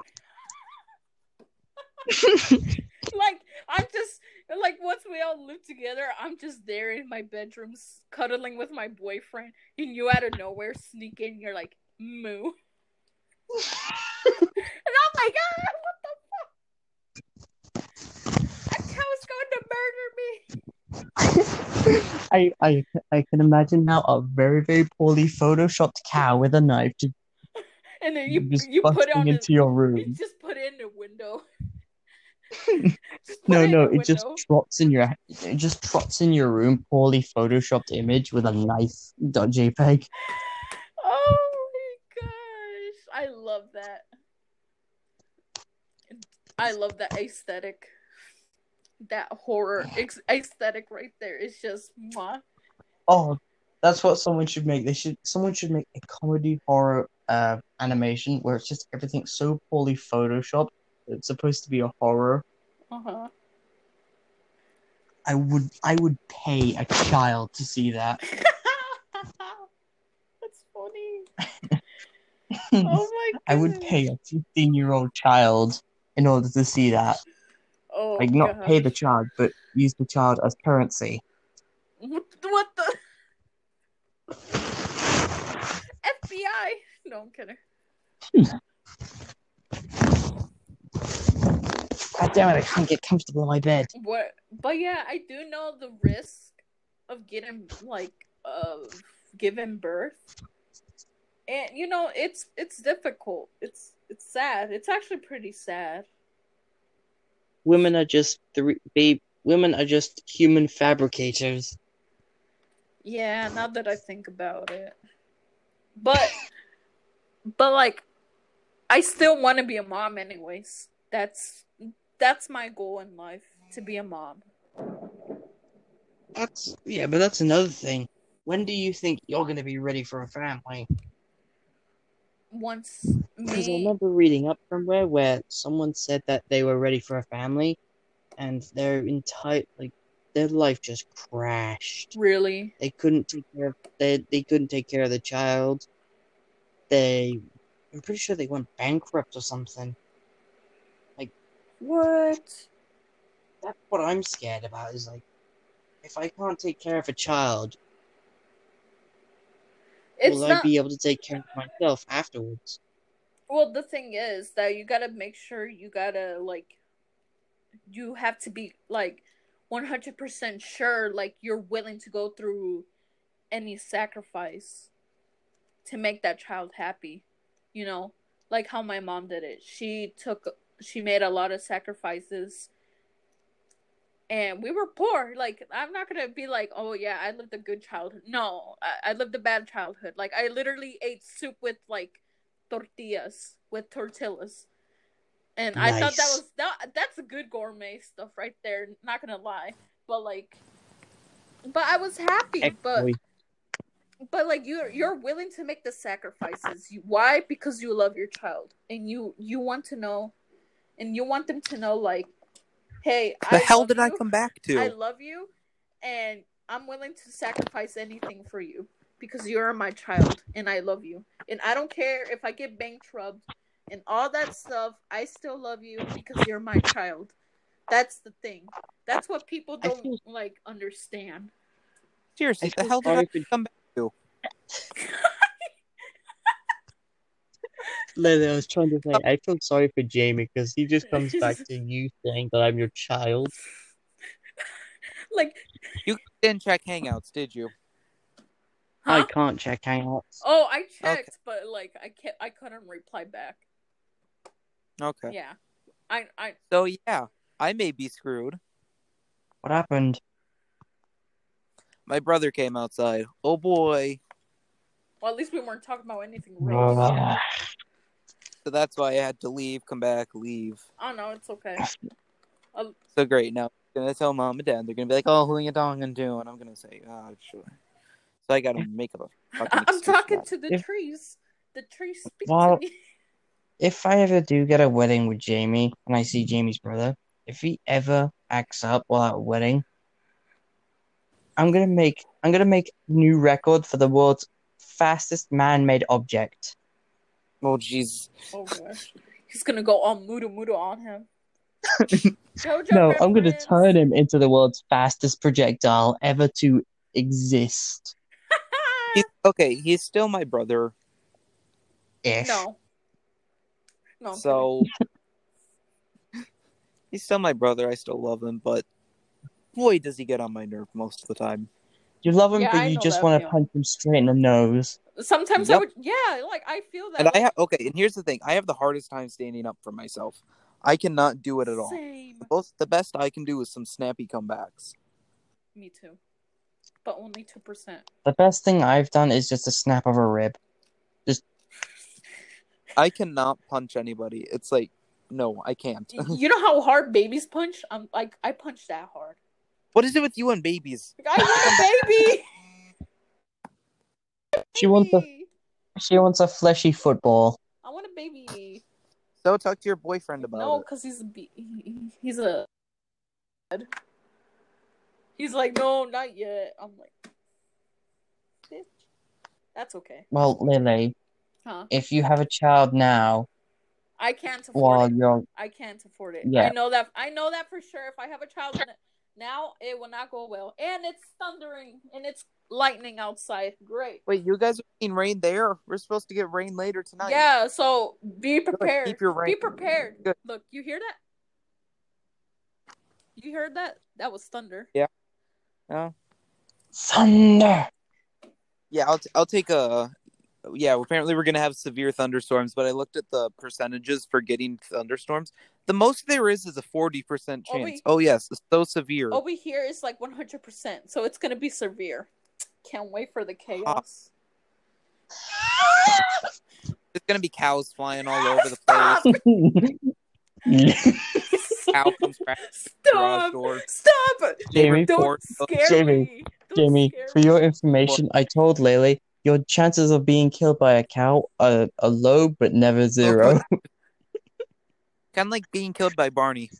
B: Like I'm just like once we all live together, I'm just there in my bedroom cuddling with my boyfriend, and you out of nowhere sneak in. You're like moo, and I'm like, ah, what the fuck? Cow's going to murder me.
A: I, I I can imagine now a very very poorly photoshopped cow with a knife just,
B: And then you
A: just
B: you put it on
A: into your
B: you
A: room.
B: just put it in the window.
A: No, no, it just trots in your it just trots in your room, poorly photoshopped image with a knife .jpg.
B: Oh my gosh, I love that. I love that aesthetic. That horror ex- aesthetic right there is just mwah.
A: Oh, that's what someone should make. They should someone should make a comedy horror uh animation where it's just everything so poorly photoshopped. It's supposed to be a horror.
B: Uh-huh.
A: I would I would pay a child to see that.
B: That's funny. Oh my god.
A: I would pay a 15 year old child in order to see that.
B: Oh
A: Like, not
B: gosh.
A: pay the child, but use the child as currency.
B: What, what the FBI? No, I'm kidding.
A: God damn it! I can't get comfortable in my bed.
B: What? But yeah, I do know the risk of getting like of giving birth, and you know it's it's difficult. It's it's sad. It's actually pretty sad.
A: Women are just three. Babe, women are just human fabricators.
B: Yeah, now that I think about it, but but like, I still want to be a mom anyways. That's that's my goal in life to be a mom.
A: That's yeah, but that's another thing. When do you think you're gonna be ready for a family?
B: Once
A: Because I remember reading up somewhere where someone said that they were ready for a family, and their entire like their life just crashed.
B: really,
A: They couldn't take care of they they couldn't take care of the child. They, I'm pretty sure they went bankrupt or something.
B: Like what?
A: That's what I'm scared about. Is like, if I can't take care of a child,
B: It's
A: will I be able to take care of myself afterwards?
B: Well, the thing is that you gotta make sure you gotta like, you have to be like, one hundred percent sure like you're willing to go through any sacrifice to make that child happy. You know, like how my mom did it. She took, she made a lot of sacrifices. And we were poor. Like, I'm not gonna be like, oh yeah, I lived a good childhood. No, I, I lived a bad childhood. Like, I literally ate soup with like tortillas with tortillas. And I thought that was that that's a good gourmet stuff right there, not gonna lie. But like but I was happy, but but like you're you're willing to make the sacrifices. You, why? Because you love your child and you you want to know and you want them to know like hey,
C: The
B: I
C: hell
B: love
C: did I come back to?
B: I love you and I'm willing to sacrifice anything for you because you're my child and I love you. And I don't care if I get bankrupt and all that stuff, I still love you because you're my child. That's the thing. That's what people don't
A: feel-
B: like understand.
C: Seriously, the hell did I
A: sorry for-
C: come back to?
A: Lily, I was trying to say, oh. I feel sorry for Jamie because he just comes back to you saying that I'm your child.
B: Like,
C: You didn't check Hangouts, did you?
A: I can't check Hangouts.
B: Oh, I checked, but like I can't I couldn't reply back.
C: Okay.
B: Yeah. I I
C: So yeah, I may be screwed.
A: What happened?
C: My brother came outside. Oh boy.
B: well at least we weren't talking about anything real.
A: Ugh.
C: So that's why I had to leave, come back, leave.
B: Oh no, it's okay.
C: So great. Now I'm gonna tell mom and dad. They're gonna be like, "Oh, who are you talking to?" And I'm gonna say, "Oh, sure." So I gotta make up a fucking
B: I'm talking to the
A: If-
B: trees. The trees speak
A: Well-
B: to me.
A: If I ever do get a wedding with Jamie and I see Jamie's brother, if he ever acts up while at a wedding, I'm gonna make I'm gonna make new record for the world's fastest man-made object.
C: Oh jeez.
B: Oh gosh. He's gonna go all muda muda on him. JoJo
A: No, I'm gonna turn him into the world's fastest projectile ever to exist.
C: He's, okay, he's still my brother.
A: Ish.
B: no. No.
C: So he's still my brother. I still love him, but boy, does he get on my nerve most of the time.
A: You love him,
B: Yeah,
A: but
B: I
A: you just want to punch him straight in the nose.
B: Kidding. Sometimes I would yeah, like I feel that
C: And I have okay. And here's the thing: I have the hardest time standing up for myself. I cannot do it at all.
B: Same.
C: The most, the best I can do is some snappy comebacks.
B: Me too. But only two percent.
A: The best thing I've done is just a snap of a rib.
C: Just I cannot punch anybody. It's like, no, I can't.
B: you know how hard babies punch? I'm like I punch that hard.
C: what is it with you and babies?
B: I want a baby.
A: She wants a she wants a fleshy football.
B: I want a baby.
C: So talk to your boyfriend about
B: No,
C: it.
B: No, because he's a be- he's a. He's like, no, not yet. I'm like, bitch. That's okay,
A: Well, Lily,
B: huh?
A: if you have a child now
B: I can't afford
A: while
B: it.
A: you're
B: I can't afford it.
A: Yeah.
B: I know that. I know that for sure. If I have a child n- Now it will not go well. And it's thundering and it's lightning outside. Great.
C: Wait, you guys are getting rain there? We're supposed to get rain later tonight.
B: Yeah, so be
C: Good,
B: prepared.
C: Keep your rain.
B: Be prepared.
C: Good.
B: Look, you hear that? You heard that? That was thunder.
C: Oh.
A: Thunder.
C: Yeah, I'll t- I'll take a. Yeah, apparently we're gonna have severe thunderstorms, but I looked at the percentages for getting thunderstorms. The most there is is a forty percent
B: Oh,
C: chance.
B: wait.
C: Oh yes, it's so severe.
B: Over here is like 100%, so it's going to be severe. Can't wait for the chaos.
C: it's gonna be cows flying all over the place. Cow comes crashing through the
B: Stop!
C: door.
B: Stop!
A: Jamie,
B: Don't
C: Ford-
B: scare
A: Jamie,
B: me. Don't
A: Jamie,
B: scare
A: for your information, I told Lele your chances of being killed by a cow are, are low but never zero.
C: Kind of like being killed by Barney.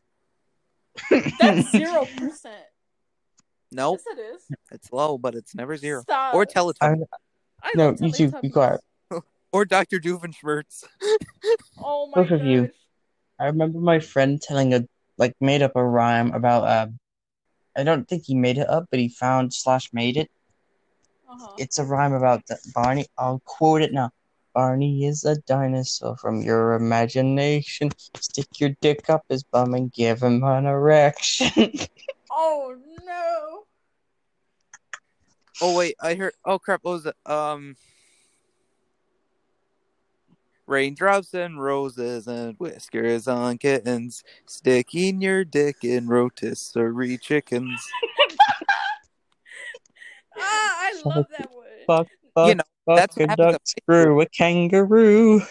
B: That's 0%.
C: Nope,
B: Yes, it is.
C: it's low, but it's never zero.
B: Stop.
C: Or Teletubbies.
B: I
A: no, you two, be
B: Teletubbies.
A: quiet.
C: Or Dr. Doofenshmirtz.
B: Oh my
A: Both of you. I remember my friend telling a like made up a rhyme about uh, I don't think he made it up, but he found slash made it.
B: Uh-huh.
A: It's a rhyme about the Barney. I'll quote it now. Barney is a dinosaur from your imagination. Stick your dick up his bum and give him an erection.
B: Oh no.
C: Oh wait, I heard. Oh crap! What was it? Um, raindrops and roses and whiskers on kittens, sticking your dick in rotisserie chickens.
B: Ah, I love that one.
A: Fuck, fuck,
C: You know,
A: fuck
C: that's
A: a
C: what happens
A: duck,
C: to
A: screw a kangaroo.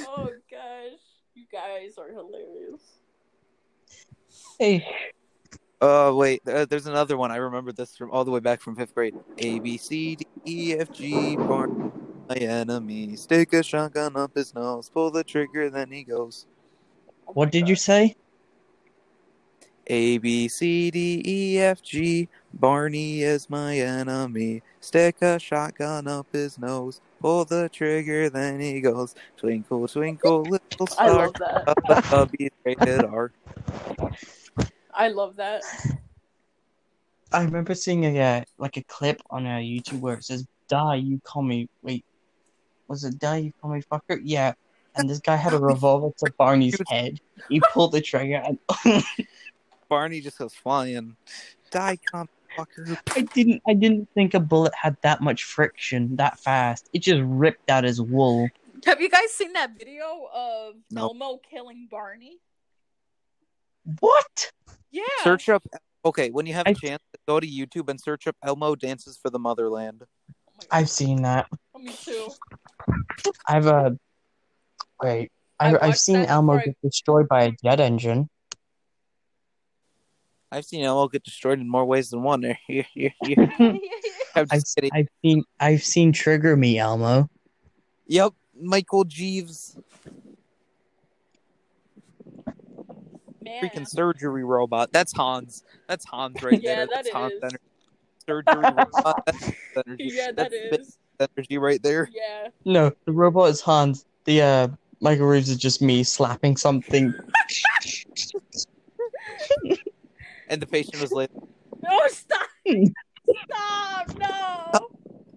B: Oh gosh. You guys are hilarious.
A: Hey,
C: Oh wait, uh, there's another one. I remember this from all the way back from fifth grade. A B C D E F G. Barn, my enemy. Stick a shotgun up his nose. Pull the trigger, then he goes.
B: Oh my
A: what did you
B: gosh.
A: say?
C: A B C D E F G. Barney is my enemy. Stick a shotgun up his nose. Pull the trigger, then he goes. Twinkle, twinkle, little star.
B: I love that.
C: Up above you, rated R.
B: I love that.
A: I remember seeing a uh, like a clip on uh, YouTube where it says "Die, you call me." Wait, was it "Die, you call me fucker"? Yeah. And this guy had a revolver to Barney's head. He pulled the trigger, and
C: Barney just goes flying. Die, cunt, fucker.
A: I didn't. I didn't think a bullet had that much friction that fast. It just ripped out his wool.
B: Have you guys seen that video of
C: Nope.
B: Elmo killing Barney?
A: What?
B: Yeah.
C: Search up. Okay, when you have a
A: I-
C: chance, go to YouTube and search up Elmo dances for the motherland.
B: Oh.
A: I've seen that.
B: Oh, me too.
A: I've uh. Wait.
B: I
A: I, I've seen Elmo get destroyed by a jet engine.
C: I've seen Elmo get destroyed in more ways than one. I'm
A: I've,
C: just.
A: I've seen I've seen Trigger Me Elmo.
C: Yep, Michael Reeves,
B: Man.
C: freaking surgery robot. That's Hans. That's Hans right
B: Yeah,
C: there.
B: that
C: That's Hans
B: is.
C: energy. Surgery robot. That's energy.
B: Yeah, that
C: That's
B: is.
C: energy right there.
B: Yeah.
A: No, the robot is Hans. The uh Michael Reeves is just me slapping something.
C: And the patient was like,
B: No, stop! stop! No!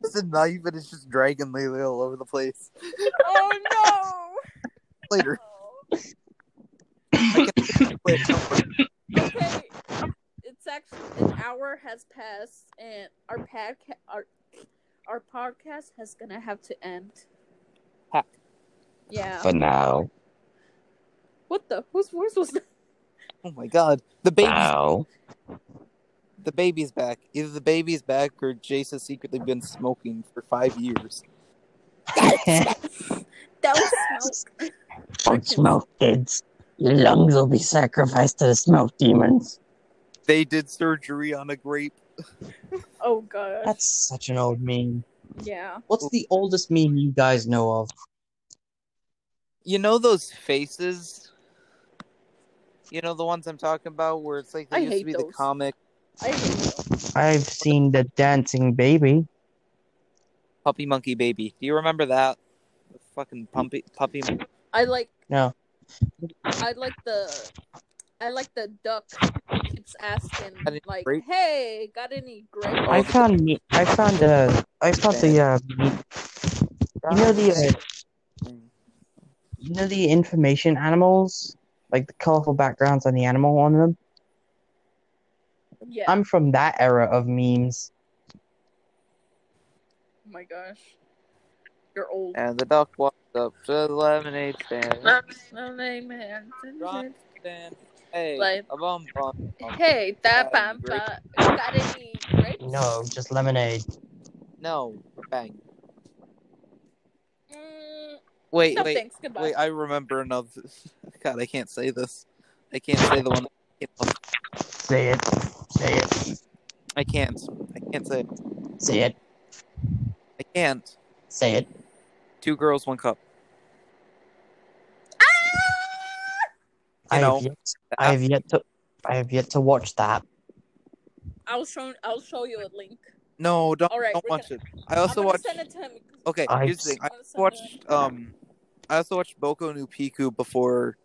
C: "It's a knife, and it's just dragging Lele all over the place."
B: Oh no!
C: Later.
B: okay, it's actually an hour has passed, and our podca- our our podcast has gonna have to end.
C: Heck.
B: Yeah.
A: For now.
B: What the? Whose voice was that?
C: Oh my god, the baby's
A: Now.
C: the baby's back. Either the baby's back or Jace has secretly been smoking for five years.
B: That was smoke.
A: Don't smoke, kids. Your lungs will be sacrificed to the smoke demons.
C: They did surgery on a grape.
B: Oh god.
A: That's such an old meme.
B: Yeah.
A: What's the oldest meme you guys know of?
C: You know those faces? You know the ones I'm talking about where it's like they
B: I
C: used to be
B: those.
C: the comic
B: I hate those.
A: I've seen the dancing baby.
C: Puppy Monkey Baby. Do you remember that? The fucking puppy puppy
B: I like
A: No.
B: I like the I like the duck keeps asking like,
C: grape?
B: "Hey, got any grape?"
C: Oh,
A: I found me. I found uh. I found the uh. meat- You know the uh, you know the information animals, like the colorful backgrounds on the animal on them.
B: Yeah.
A: I'm from that era of memes.
B: oh my gosh. You're old.
C: And the duck walked up to the lemonade stand.
B: Lemonade man.
C: Drunk stand. Hey,
B: Like-
C: a bum bum.
B: Hey, that
C: Got any
B: pampa. Got any grapes?
A: No, just lemonade.
C: No, bang. Wait,
B: no
C: wait,
B: thanks. Goodbye.
C: wait. I remember another. God, I can't say this. I can't say the one.
A: Say it. Say it.
C: I can't. I can't say it.
A: Say it.
C: I can't.
A: Say it.
C: Two girls, one cup.
A: I
C: You know,
A: have yet. I have yet to. I have yet to watch that.
B: I'll show. I'll show you a link.
C: No, don't,
B: All right,
C: don't
B: we're
C: watch it. I also watched.
B: it.
C: Okay,
A: I-
C: here's the thing. I
B: I'm gonna send
C: watched.
B: it.
C: Um, I also watched Boku no Pico before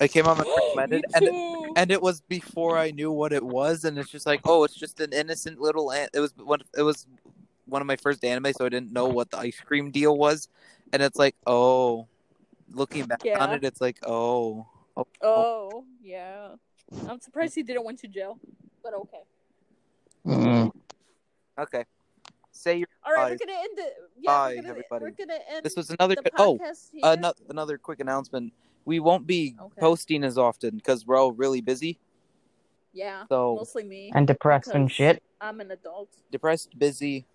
C: it came on My recommended, and it, and it was before I knew what it was, and it's just like, oh, it's just an innocent little. An- it was one. It was one of my first anime, so I didn't know what the ice cream deal was, and it's like, oh, looking back on it, it's like, oh, oh,
B: Oh yeah. I'm surprised he didn't went to jail, but okay.
A: Mm.
C: okay. Say your.
B: All right,
C: Bye.
B: we're gonna end it. Yeah,
C: Bye,
B: we're gonna,
C: everybody.
B: We're gonna end
C: This was another.
B: the
C: Oh,
B: podcast here.
C: another another quick announcement. We won't be
B: Okay.
C: posting as often because we're all really busy.
B: yeah,
C: So
B: mostly me.
A: And depressed and shit.
B: I'm an adult.
C: depressed, busy,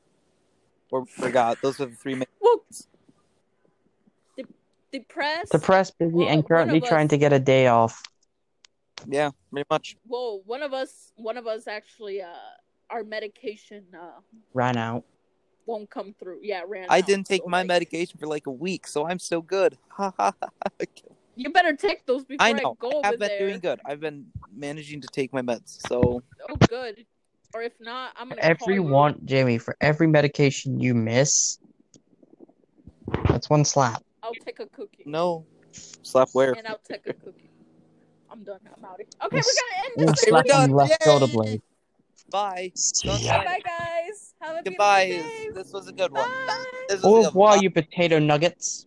C: or forgot. Those are the three main.
B: Well, de- depressed.
A: Depressed, busy,
B: Well,
A: and currently trying
B: us-
A: to get a day off.
C: Yeah, pretty much.
B: Whoa, one of us, one of us actually, uh, our medication uh
A: Ran out.
B: Won't come through. Yeah, ran.
C: I
B: out,
C: didn't take
B: so,
C: my
B: like,
C: medication for like a week, so I'm still good. Ha ha ha.
B: You better take those before
C: I
B: I,
C: know.
B: go
C: I
B: over
C: have been
B: there.
C: doing good. I've been managing to take my meds. So
B: Oh, good. Or if not, I'm gonna
A: Every
B: you.
A: one, Jamie, for every medication you miss, that's one slap.
B: I'll take a cookie.
C: no, slap where?
B: And I'll take a cookie. I'm done. I'm out. Okay, we're gonna end this.
C: Okay, we're
A: slap on
C: done.
A: the left
C: Yay!
A: shoulder blade.
C: Bye.
A: See
C: Don't
A: ya.
B: Bye, guys. Have a
C: Goodbye.
B: beautiful day.
C: This was a good one.
B: Bye.
C: This
A: Au revoir,
C: oh,
A: you potato nuggets.